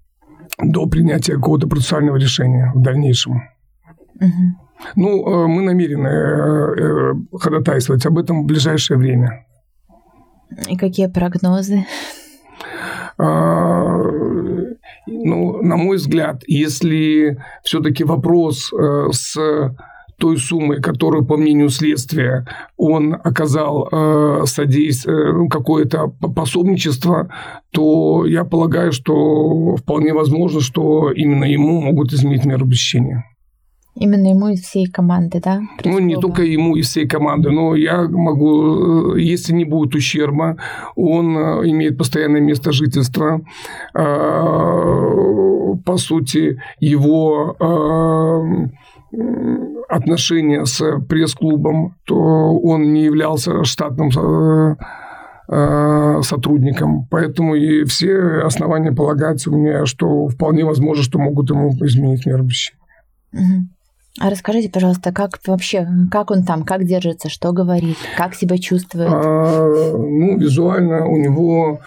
до принятия какого-то процессуального решения в дальнейшем. Угу. Ну, э, мы намерены э, э, ходатайствовать об этом в ближайшее время. И какие прогнозы? А, ну, на мой взгляд, если все-таки вопрос с той суммы, которую, по мнению следствия, он оказал э, содействие, ну, какое-то пособничество, то я полагаю, что вполне возможно, что именно ему могут изменить меру пресечения. Именно ему из всей команды, да? Ну, не только ему из всей команды, но я могу, э, если не будет ущерба, он э, имеет постоянное место жительства. Э, по сути, его отношения с пресс-клубом, то он не являлся штатным э, э, сотрудником. Поэтому и все основания полагаются мне, что вполне возможно, что могут ему изменить меры Угу. А расскажите, пожалуйста, как вообще, как он там, как держится, что говорит, как себя чувствует? А, ну, визуально у него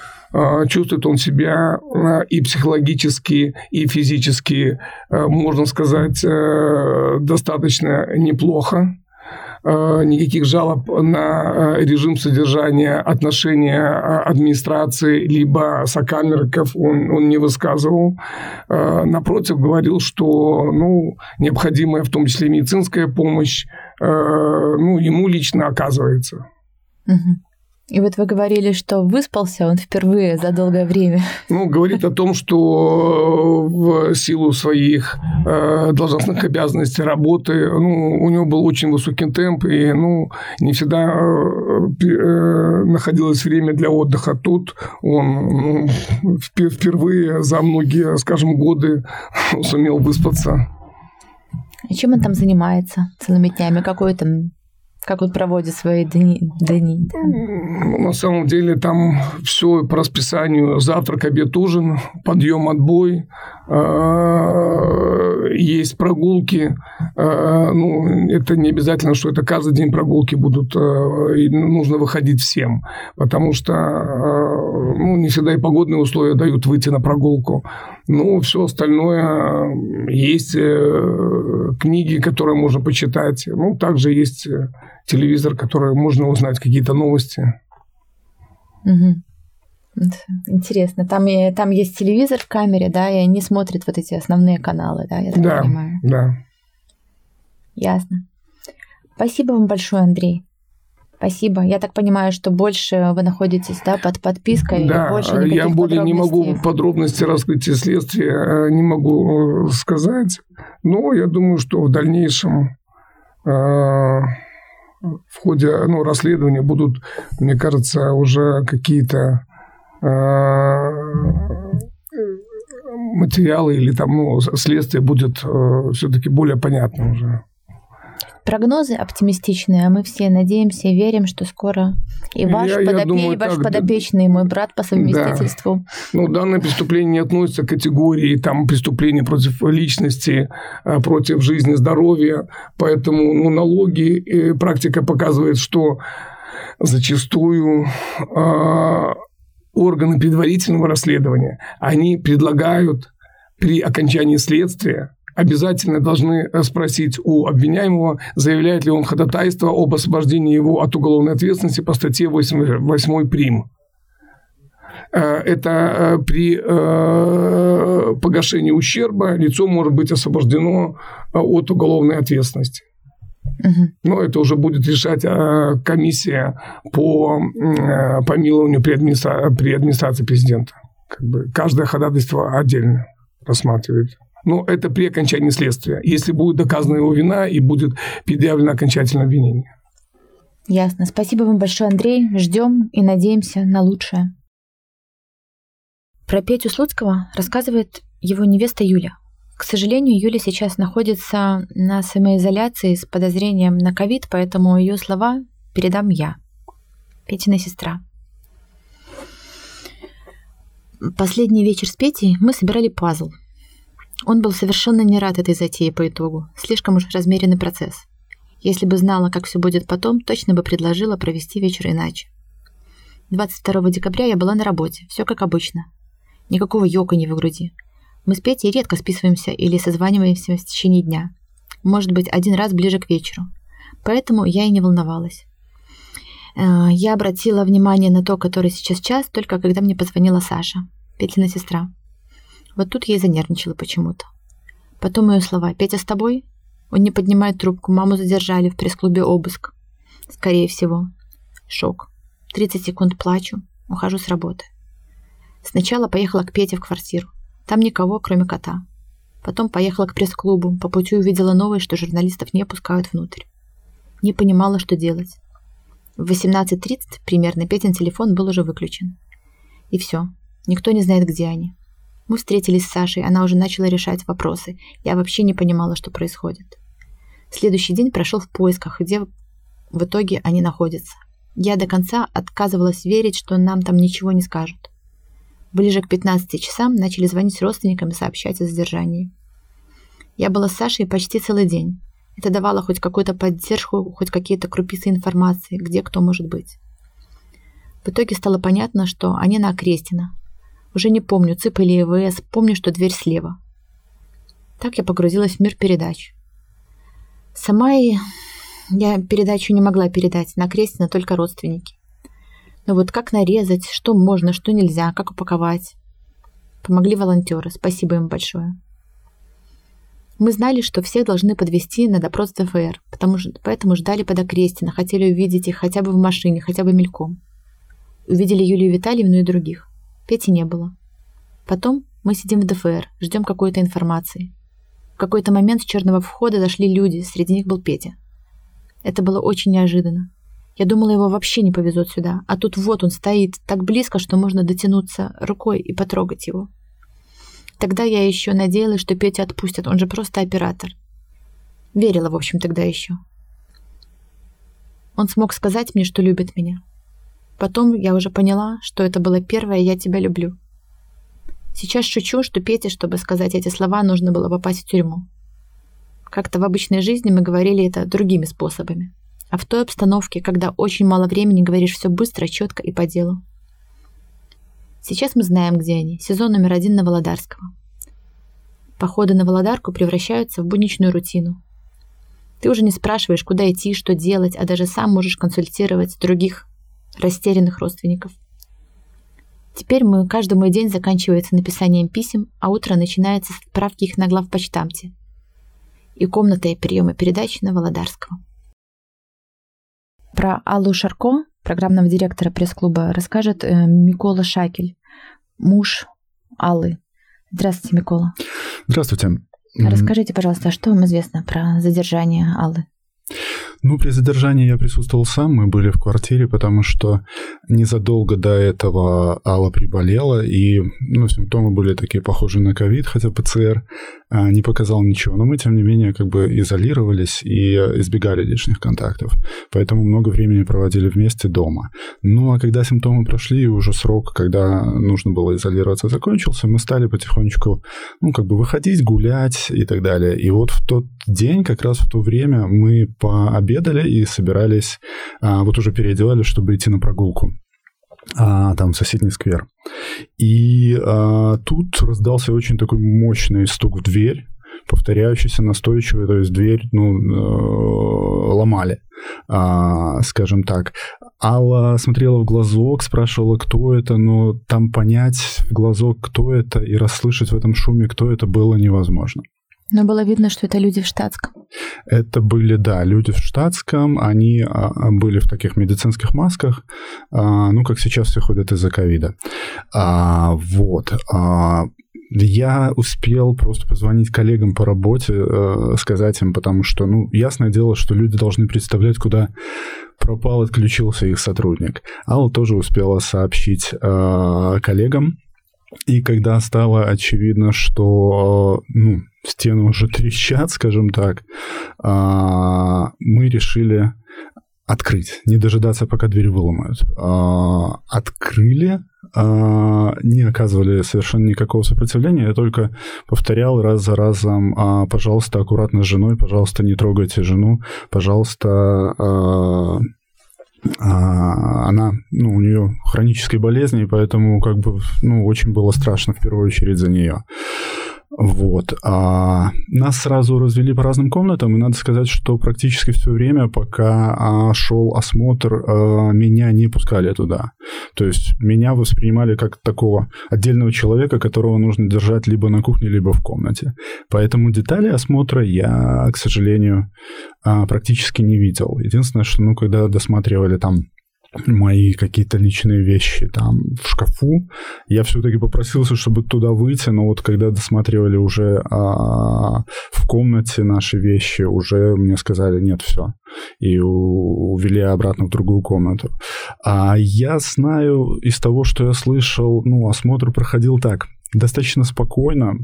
чувствует он себя а, и психологически, и физически, а, можно сказать, достаточно неплохо. Никаких жалоб на режим содержания, отношения администрации либо сокамерников он, он не высказывал. Напротив, говорил, что ну, необходимая в том числе медицинская помощь ну, ему лично оказывается. Угу. И вот вы говорили, что выспался он впервые за долгое время. Ну, говорит о том, что в силу своих э, должностных обязанностей, работы, ну, у него был очень высокий темп, и, ну, не всегда э, э, находилось время для отдыха. Тут он ну, впервые за многие, скажем, годы сумел выспаться. И чем он там занимается целыми днями? Какой там как он проводит свои дни? дни? Ну, на самом деле там все по расписанию. Завтрак, обед, ужин, подъем, отбой. А, есть прогулки. А, ну, это не обязательно, что это каждый день прогулки будут. А, и нужно выходить всем. Потому что ну, не всегда и погодные условия дают выйти на прогулку. Ну, все остальное есть э, книги, которые можно почитать. Ну, также есть телевизор, который можно узнать какие-то новости. Угу. Интересно. Там, там есть телевизор в камере, да, и они смотрят вот эти основные каналы, да, я так да, понимаю. Да. Ясно. Спасибо вам большое, Андрей. Спасибо. Я так понимаю, что больше вы находитесь да, под подпиской. Да, больше я более не могу подробности раскрытия следствия э, не могу э, сказать. Но я думаю, что в дальнейшем э, в ходе ну, расследования будут, мне кажется, уже какие-то э, материалы или там ну, следствие будет э, все-таки более понятно уже. Прогнозы оптимистичные, а мы все надеемся и верим, что скоро и ваш, я, подопе... я думаю, и ваш так, подопечный, да. мой брат по совместительству. Да. Ну, данное преступление не относится к категории там, преступления против личности, а, против жизни, здоровья. Поэтому ну, налоги, и практика показывает, что зачастую э, органы предварительного расследования, они предлагают при окончании следствия обязательно должны э, спросить у обвиняемого, заявляет ли он ходатайство об освобождении его от уголовной ответственности по статье 8, 8 прим. Э, это э, при погашении ущерба лицо может быть освобождено от уголовной ответственности. Угу. Но это уже будет решать комиссия по помилованию при, администра... при администрации президента. Как бы каждое ходатайство отдельно рассматривает. Но это при окончании следствия, если будет доказана его вина и будет предъявлено окончательное обвинение. Ясно. Спасибо вам большое, Андрей. Ждем и надеемся на лучшее. Про Петю Слуцкого рассказывает его невеста Юля. К сожалению, Юля сейчас находится на самоизоляции с подозрением на ковид, поэтому ее слова передам я, Петина сестра. Последний вечер с Петей мы собирали пазл – он был совершенно не рад этой затее по итогу. Слишком уж размеренный процесс. Если бы знала, как все будет потом, точно бы предложила провести вечер иначе. 22 декабря я была на работе, все как обычно. Никакого ёканья в груди. Мы с Петей редко списываемся или созваниваемся в течение дня. Может быть, один раз ближе к вечеру. Поэтому я и не волновалась. Э, я обратила внимание на то, который сейчас час, только когда мне позвонила Саша, Петлина сестра. Вот тут я и занервничала почему-то. Потом ее слова «Петя с тобой?» Он не поднимает трубку, маму задержали в пресс-клубе обыск. Скорее всего. Шок. 30 секунд плачу, ухожу с работы. Сначала поехала к Пете в квартиру. Там никого, кроме кота. Потом поехала к пресс-клубу. По пути увидела новость, что журналистов не пускают внутрь. Не понимала, что делать. В 18.30 примерно Петин телефон был уже выключен. И все. Никто не знает, где они. Мы встретились с Сашей, она уже начала решать вопросы. Я вообще не понимала, что происходит. Следующий день прошел в поисках, где в итоге они находятся. Я до конца отказывалась верить, что нам там ничего не скажут. Ближе к 15 часам начали звонить родственникам и сообщать о задержании. Я была с Сашей почти целый день. Это давало хоть какую-то поддержку, хоть какие-то крупицы информации, где кто может быть. В итоге стало понятно, что они на Окрестина, уже не помню, ЦИП или ЭВС, помню, что дверь слева. Так я погрузилась в мир передач. Сама я передачу не могла передать, на Крестина только родственники. Но вот как нарезать, что можно, что нельзя, как упаковать. Помогли волонтеры, спасибо им большое. Мы знали, что всех должны подвести на допрос ДФР, потому что, поэтому ждали под Окрестина, хотели увидеть их хотя бы в машине, хотя бы мельком. увидели Юлию Витальевну и других. Пети не было. Потом мы сидим в ДФР, ждем какой-то информации. В какой-то момент с черного входа зашли люди, среди них был Петя. Это было очень неожиданно. Я думала, его вообще не повезут сюда, а тут вот он стоит так близко, что можно дотянуться рукой и потрогать его. Тогда я еще надеялась, что Петя отпустят, он же просто оператор. Верила, в общем, тогда еще. Он смог сказать мне, что любит меня. Потом я уже поняла, что это было первое «я тебя люблю». Сейчас шучу, что Пете, чтобы сказать эти слова, нужно было попасть в тюрьму. Как-то в обычной жизни мы говорили это другими способами. А в той обстановке, когда очень мало времени, говоришь все быстро, четко и по делу. Сейчас мы знаем, где они. Сезон номер один на Володарского. Походы на Володарку превращаются в будничную рутину. Ты уже не спрашиваешь, куда идти, что делать, а даже сам можешь консультировать других растерянных родственников. Теперь мой каждый мой день заканчивается написанием писем, а утро начинается с отправки их на главпочтамте и комнатой приема передач на Володарского. Про Аллу Шарко, программного директора пресс-клуба, расскажет э, Микола Шакель, муж Аллы. Здравствуйте, Микола. Здравствуйте. Расскажите, пожалуйста, что вам известно про задержание Аллы? Ну, при задержании я присутствовал сам, мы были в квартире, потому что незадолго до этого Алла приболела, и ну, симптомы были такие похожие на ковид, хотя ПЦР не показал ничего. Но мы, тем не менее, как бы изолировались и избегали лишних контактов. Поэтому много времени проводили вместе дома. Ну, а когда симптомы прошли, и уже срок, когда нужно было изолироваться, закончился, мы стали потихонечку, ну, как бы выходить, гулять и так далее. И вот в тот день, как раз в то время, мы пообедали и собирались, а, вот уже переодевались, чтобы идти на прогулку а, там в соседний сквер. И а, тут раздался очень такой мощный стук в дверь, повторяющийся настойчивый, то есть дверь, ну, э, ломали, а, скажем так. Алла смотрела в глазок, спрашивала, кто это, но там понять в глазок, кто это, и расслышать в этом шуме, кто это, было невозможно. Но было видно, что это люди в штатском. Это были, да, люди в штатском. Они а, а были в таких медицинских масках, а, ну, как сейчас все ходят из-за ковида. Вот. Я успел просто позвонить коллегам по работе, э, сказать им, потому что, ну, ясное дело, что люди должны представлять, куда пропал, отключился их сотрудник. Алла тоже успела сообщить э, коллегам, и когда стало очевидно, что э, ну, стены уже трещат, скажем так, а, мы решили открыть, не дожидаться, пока дверь выломают. А, открыли, а, не оказывали совершенно никакого сопротивления, я только повторял раз за разом, пожалуйста, аккуратно с женой, пожалуйста, не трогайте жену, пожалуйста, она, ну, у нее хронические болезни, поэтому как бы, ну, очень было страшно в первую очередь за нее. Вот. А нас сразу развели по разным комнатам, и надо сказать, что практически все время, пока а, шел осмотр, а, меня не пускали туда. То есть меня воспринимали как такого отдельного человека, которого нужно держать либо на кухне, либо в комнате. Поэтому детали осмотра я, к сожалению, а, практически не видел. Единственное, что, ну, когда досматривали там мои какие-то личные вещи там в шкафу. Я все-таки попросился, чтобы туда выйти, но вот когда досматривали уже а, в комнате наши вещи, уже мне сказали, нет, все. И увели обратно в другую комнату. А я знаю из того, что я слышал, ну, осмотр проходил так, достаточно спокойно,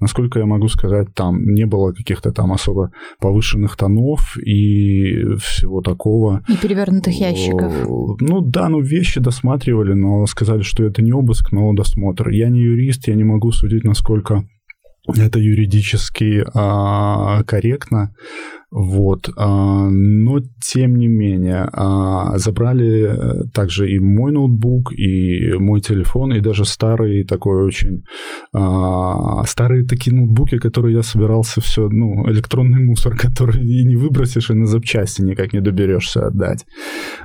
Насколько я могу сказать, там не было каких-то там особо повышенных тонов и всего такого. И перевернутых ящиков. Ну да, ну вещи досматривали, но сказали, что это не обыск, но досмотр. Я не юрист, я не могу судить, насколько это юридически а, корректно, вот, а, но тем не менее а, забрали э, также и мой ноутбук, и мой телефон, и даже старый такой очень а, старые такие ноутбуки, которые я собирался все, ну электронный мусор, который и не выбросишь, и на запчасти никак не доберешься отдать,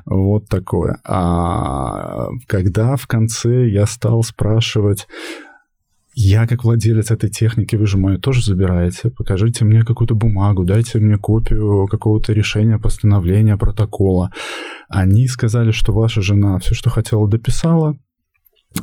вот такое. А когда в конце я стал спрашивать я как владелец этой техники, вы же мою тоже забираете, покажите мне какую-то бумагу, дайте мне копию какого-то решения, постановления, протокола. Они сказали, что ваша жена все, что хотела, дописала,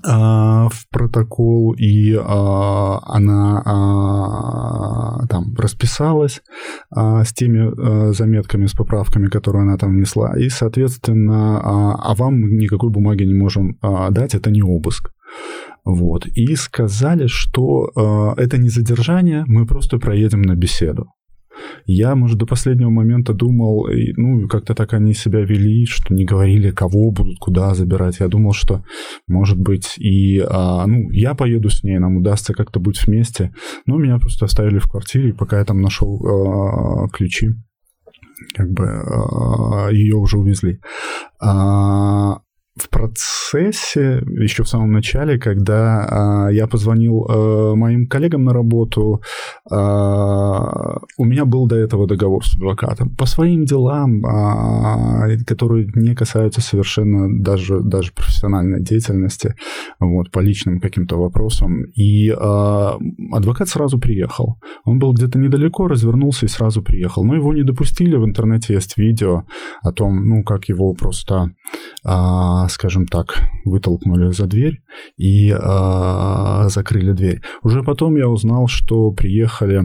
в протокол, и а, она а, там расписалась а, с теми а, заметками, с поправками, которые она там внесла, и, соответственно, а, а вам никакой бумаги не можем а, дать, это не обыск. Вот. И сказали, что э, это не задержание, мы просто проедем на беседу. Я, может, до последнего момента думал, ну, как-то так они себя вели, что не говорили, кого будут куда забирать. Я думал, что, может быть, и, а, ну, я поеду с ней, нам удастся как-то быть вместе. Но меня просто оставили в квартире, пока я там нашел а, ключи, как бы а, ее уже увезли. А, в процессе, еще в самом начале, когда а, я позвонил а, моим коллегам на работу, а, у меня был до этого договор с адвокатом по своим делам, а, которые не касаются совершенно даже, даже профессиональной деятельности, вот, по личным каким-то вопросам. И а, адвокат сразу приехал. Он был где-то недалеко, развернулся и сразу приехал. Но его не допустили. В интернете есть видео о том, ну, как его просто... А, скажем так, вытолкнули за дверь и э, закрыли дверь. Уже потом я узнал, что приехали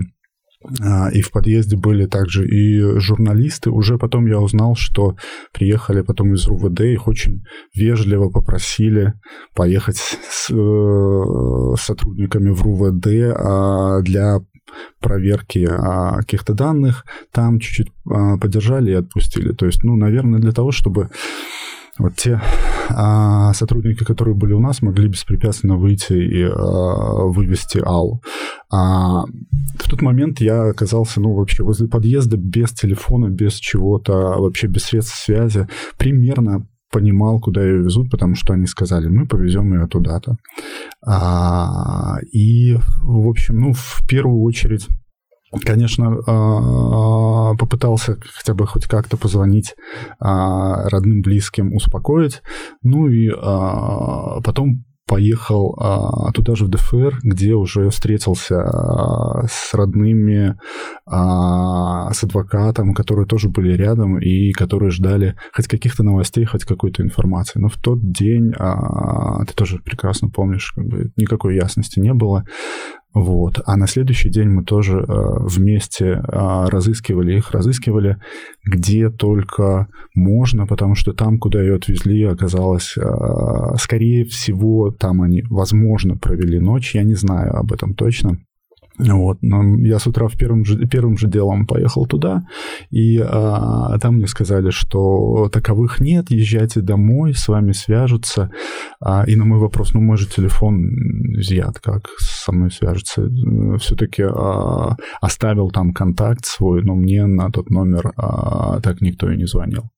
а, и в подъезде были также и журналисты. Уже потом я узнал, что приехали потом из РУВД, их очень вежливо попросили поехать с э, сотрудниками в РУВД а, для проверки каких-то данных. Там чуть-чуть подержали и отпустили. То есть, ну, наверное, для того, чтобы вот те а, сотрудники, которые были у нас, могли беспрепятственно выйти и а, вывести Аллу. А, в тот момент я оказался, ну, вообще возле подъезда без телефона, без чего-то, вообще без средств связи. Примерно понимал, куда ее везут, потому что они сказали, мы повезем ее туда-то. А, и, в общем, ну, в первую очередь конечно, а, попытался хотя бы хоть как-то позвонить а, родным, близким, успокоить. Ну и а, потом поехал а, туда же в ДФР, где уже встретился а, с родными, а, с адвокатом, которые тоже были рядом и которые ждали хоть каких-то новостей, хоть какой-то информации. Но в тот день, а, ты тоже прекрасно помнишь, никакой ясности не было. Вот. А на следующий день мы тоже э, вместе э, разыскивали их, разыскивали где только можно, потому что там, куда ее отвезли, оказалось, э, скорее всего, там они, возможно, провели ночь. Я не знаю об этом точно. Вот, но я с утра в первым же, первым же делом поехал туда, и а, там мне сказали, что таковых нет, езжайте домой, с вами свяжутся. А, и на мой вопрос, ну, мой же телефон изъят, как со мной свяжется? Все-таки а, оставил там контакт свой, но мне на тот номер а, так никто и не звонил.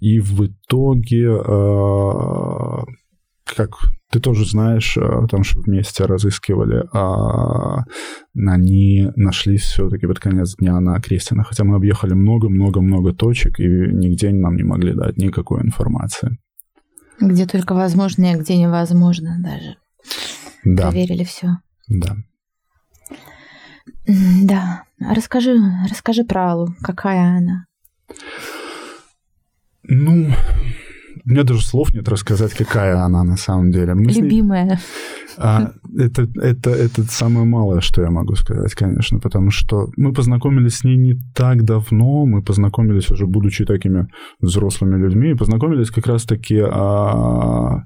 И в итоге, а, как ты тоже знаешь, э, потому что вместе разыскивали, а они нашлись все-таки под конец дня на Крестина, хотя мы объехали много-много-много точек и нигде нам не могли дать никакой информации. Где только возможно и где невозможно даже. Да. Проверили все. Да. Да. Расскажи, расскажи про Аллу. Какая она? Ну, у меня даже слов нет рассказать, какая она на самом деле. Мы Любимая. Ней... А, это, это, это самое малое, что я могу сказать, конечно, потому что мы познакомились с ней не так давно, мы познакомились уже будучи такими взрослыми людьми, и познакомились как раз-таки а,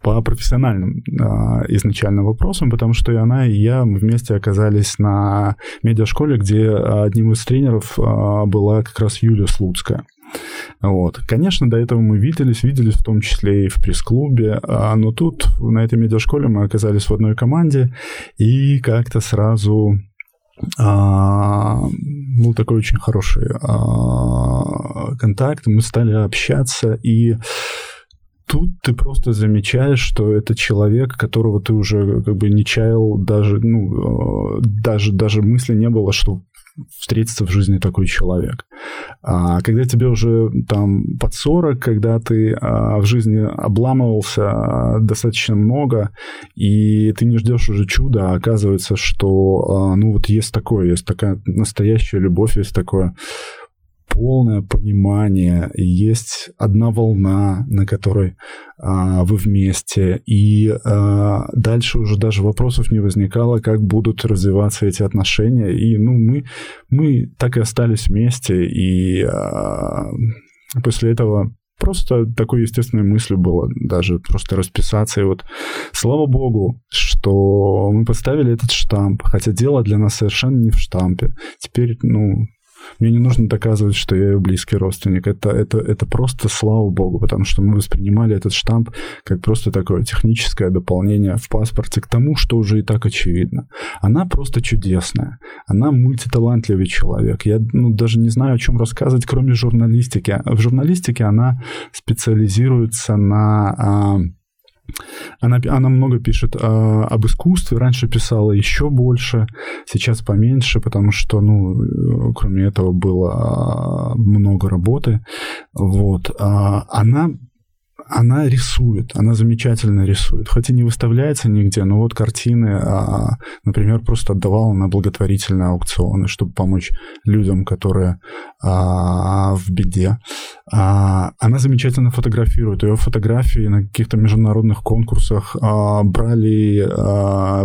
по профессиональным а, изначально вопросам, потому что и она, и я мы вместе оказались на медиашколе, где одним из тренеров а, была как раз Юлия Слуцкая. Вот. Конечно, до этого мы виделись, виделись в том числе и в пресс-клубе, а, но тут на этой медиашколе мы оказались в одной команде, и как-то сразу а, был такой очень хороший а, контакт, мы стали общаться, и тут ты просто замечаешь, что это человек, которого ты уже как бы не чаял, даже, ну, даже, даже мысли не было, что встретится в жизни такой человек. А когда тебе уже там под 40, когда ты а, в жизни обламывался а, достаточно много, и ты не ждешь уже чуда, а оказывается, что а, ну вот есть такое, есть такая настоящая любовь, есть такое полное понимание, есть одна волна, на которой а, вы вместе, и а, дальше уже даже вопросов не возникало, как будут развиваться эти отношения, и ну мы мы так и остались вместе, и а, после этого просто такой естественной мыслью было даже просто расписаться. И вот слава богу, что мы поставили этот штамп, хотя дело для нас совершенно не в штампе. Теперь, ну, мне не нужно доказывать, что я ее близкий родственник. Это, это, это просто слава богу, потому что мы воспринимали этот штамп как просто такое техническое дополнение в паспорте к тому, что уже и так очевидно. Она просто чудесная. Она мультиталантливый человек. Я ну, даже не знаю, о чем рассказывать, кроме журналистики. В журналистике она специализируется на а, она, она много пишет а, об искусстве. Раньше писала еще больше, сейчас поменьше, потому что, ну, э, кроме этого было а, много работы. Вот. А, она она рисует, она замечательно рисует, хоть и не выставляется нигде, но вот картины, а, например, просто отдавала на благотворительные аукционы, чтобы помочь людям, которые а, в беде. А, она замечательно фотографирует, ее фотографии на каких-то международных конкурсах брали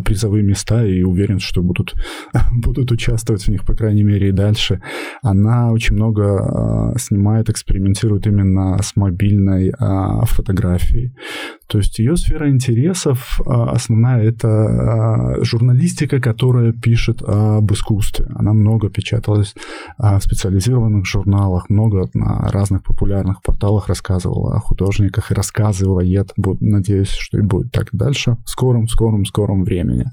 призовые места и уверен, что будут, будут участвовать в них, по крайней мере, и дальше. Она очень много снимает, экспериментирует именно с мобильной фотографии. То есть ее сфера интересов а, основная это а, журналистика, которая пишет об искусстве. Она много печаталась а, в специализированных журналах, много на разных популярных порталах рассказывала о художниках и рассказывает. Надеюсь, что и будет так дальше в скором, скором, скором времени.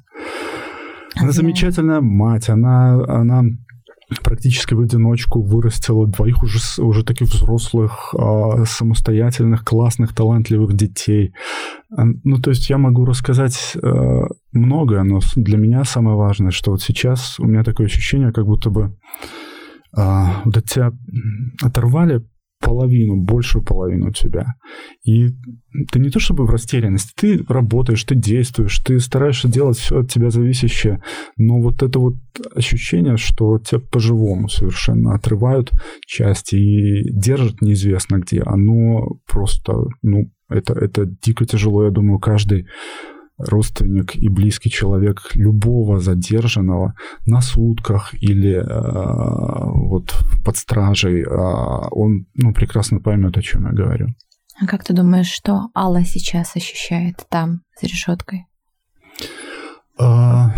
Она замечательная мать, она, она практически в одиночку вырастила двоих уже, уже таких взрослых, э, самостоятельных, классных, талантливых детей. Ну, то есть я могу рассказать э, многое, но для меня самое важное, что вот сейчас у меня такое ощущение, как будто бы э, вот от тебя оторвали половину, большую половину тебя. И ты не то чтобы в растерянности, ты работаешь, ты действуешь, ты стараешься делать все от тебя зависящее, но вот это вот ощущение, что тебя по-живому совершенно отрывают части и держат неизвестно где, оно просто, ну, это, это дико тяжело, я думаю, каждый родственник и близкий человек любого задержанного на сутках или э, вот под стражей, э, он ну, прекрасно поймет, о чем я говорю. А как ты думаешь, что Алла сейчас ощущает там, за решеткой? А,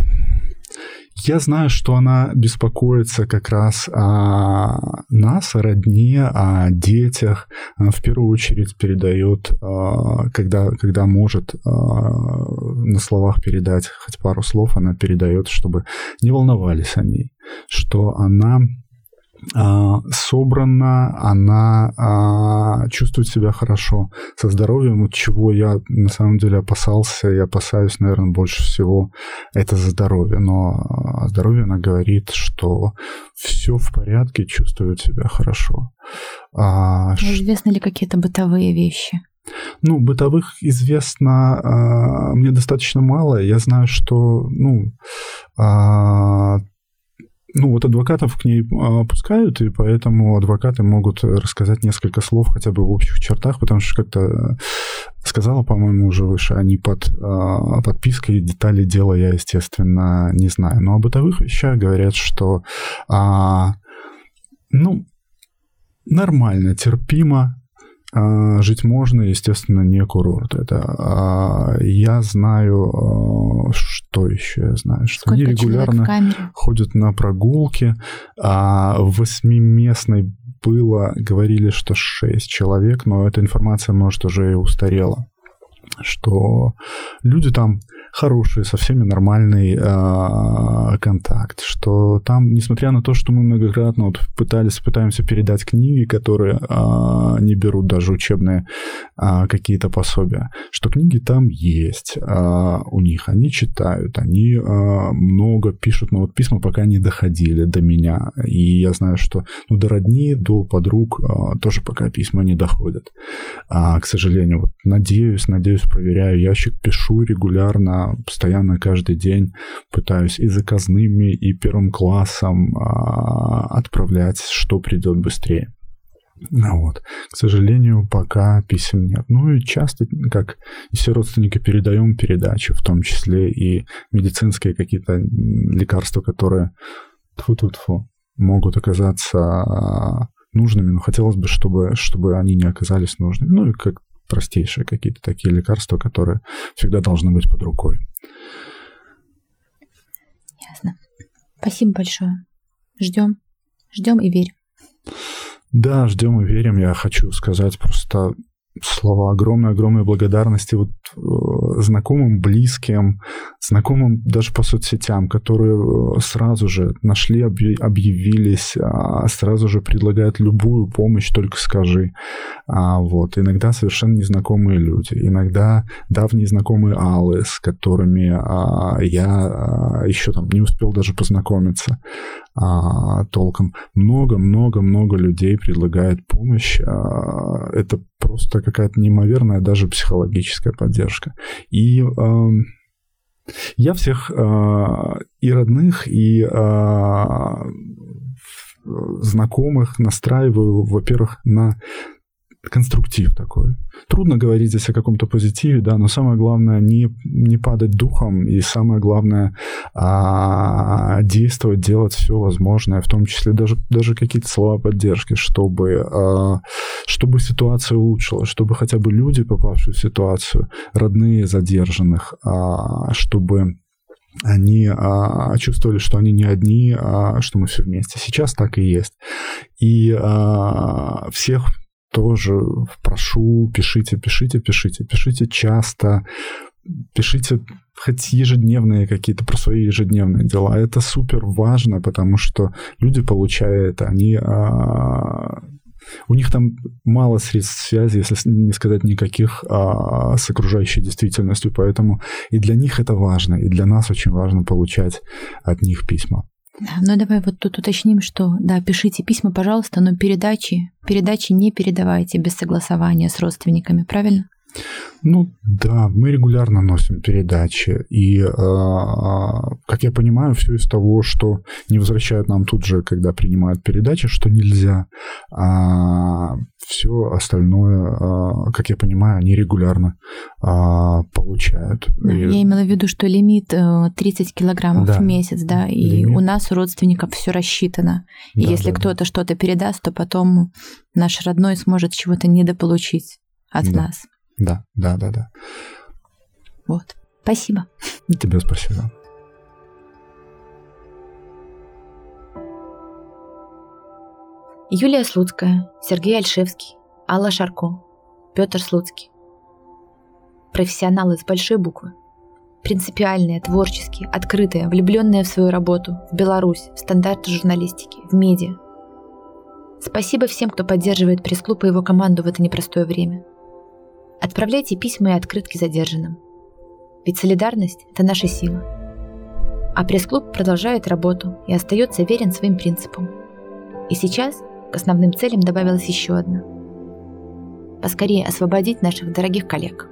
я знаю, что она беспокоится как раз о нас, о родне, о детях. Она в первую очередь передает, а, когда, когда может а, на словах передать хоть пару слов, она передает, чтобы не волновались о ней, что она собрана, она а, чувствует себя хорошо, со здоровьем, от чего я на самом деле опасался и опасаюсь, наверное, больше всего, это за здоровье. Но о здоровье она говорит, что все в порядке, чувствует себя хорошо. А, Известны ли какие-то бытовые вещи? Ну, бытовых известно э, мне достаточно мало. Я знаю, что, ну, э, ну, вот адвокатов к ней а, пускают, и поэтому адвокаты могут рассказать несколько слов хотя бы в общих чертах, потому что как-то сказала, по-моему, уже выше, они под а, подпиской детали дела я, естественно, не знаю. Но о бытовых вещах говорят, что, а, ну, нормально, терпимо, а, жить можно, естественно, не курорт. Это а, я знаю, а, что еще я знаю, что Сколько они регулярно ходят на прогулки. А в восьмиместной было, говорили, что шесть человек, но эта информация, может, уже и устарела. Что люди там хороший, со всеми нормальный э, контакт, что там, несмотря на то, что мы многократно вот пытались, пытаемся передать книги, которые э, не берут даже учебные э, какие-то пособия, что книги там есть э, у них, они читают, они э, много пишут, но вот письма пока не доходили до меня, и я знаю, что ну, до родни, до подруг э, тоже пока письма не доходят, а, к сожалению. Вот надеюсь, надеюсь, проверяю ящик, пишу регулярно, постоянно каждый день пытаюсь и заказными, и первым классом а, отправлять, что придет быстрее. Ну вот. К сожалению, пока писем нет. Ну и часто, как и все родственники, передаем передачи, в том числе и медицинские какие-то лекарства, которые тфу -тфу -тфу, могут оказаться а, нужными, но хотелось бы, чтобы, чтобы они не оказались нужными. Ну и как простейшие какие-то такие лекарства, которые всегда должны быть под рукой. Ясно. Спасибо большое. Ждем. Ждем и верим. Да, ждем и верим. Я хочу сказать просто слова огромной-огромной благодарности вот э, знакомым, близким, знакомым даже по соцсетям, которые э, сразу же нашли, объявились, а, сразу же предлагают любую помощь, только скажи. А, вот. Иногда совершенно незнакомые люди, иногда давние знакомые Аллы, с которыми а, я еще там не успел даже познакомиться толком. Много-много-много людей предлагает помощь. Это просто какая-то неимоверная даже психологическая поддержка. И э, я всех э, и родных, и э, знакомых настраиваю, во-первых, на конструктив такой. Трудно говорить здесь о каком-то позитиве, да, но самое главное не, не падать духом, и самое главное а, действовать, делать все возможное, в том числе даже, даже какие-то слова поддержки, чтобы, а, чтобы ситуация улучшилась, чтобы хотя бы люди, попавшие в ситуацию, родные задержанных, а, чтобы они а, чувствовали, что они не одни, а что мы все вместе. Сейчас так и есть. И а, всех тоже прошу, пишите, пишите, пишите, пишите часто, пишите хоть ежедневные какие-то про свои ежедневные дела. Это супер важно, потому что люди, получая это, они... А, у них там мало средств связи, если не сказать никаких, а, с окружающей действительностью, поэтому и для них это важно, и для нас очень важно получать от них письма. Ну давай вот тут уточним, что да, пишите письма, пожалуйста, но передачи, передачи не передавайте без согласования с родственниками, правильно? Ну да, мы регулярно носим передачи, и, э, как я понимаю, все из того, что не возвращают нам тут же, когда принимают передачи, что нельзя, а все остальное, э, как я понимаю, они регулярно э, получают. Да, и... Я имела в виду, что лимит 30 килограммов да. в месяц, да, и лимит. у нас у родственников все рассчитано. И да, если да, кто-то да. что-то передаст, то потом наш родной сможет чего-то недополучить от да. нас. Да, да, да, да. Вот. Спасибо. И тебе спасибо. Юлия Слуцкая, Сергей Альшевский, Алла Шарко, Петр Слуцкий. Профессионалы с большой буквы. Принципиальные, творческие, открытые, влюбленные в свою работу, в Беларусь, в стандарты журналистики, в медиа. Спасибо всем, кто поддерживает пресс-клуб и его команду в это непростое время. Отправляйте письма и открытки задержанным. Ведь солидарность – это наша сила. А пресс-клуб продолжает работу и остается верен своим принципам. И сейчас к основным целям добавилась еще одна – поскорее освободить наших дорогих коллег –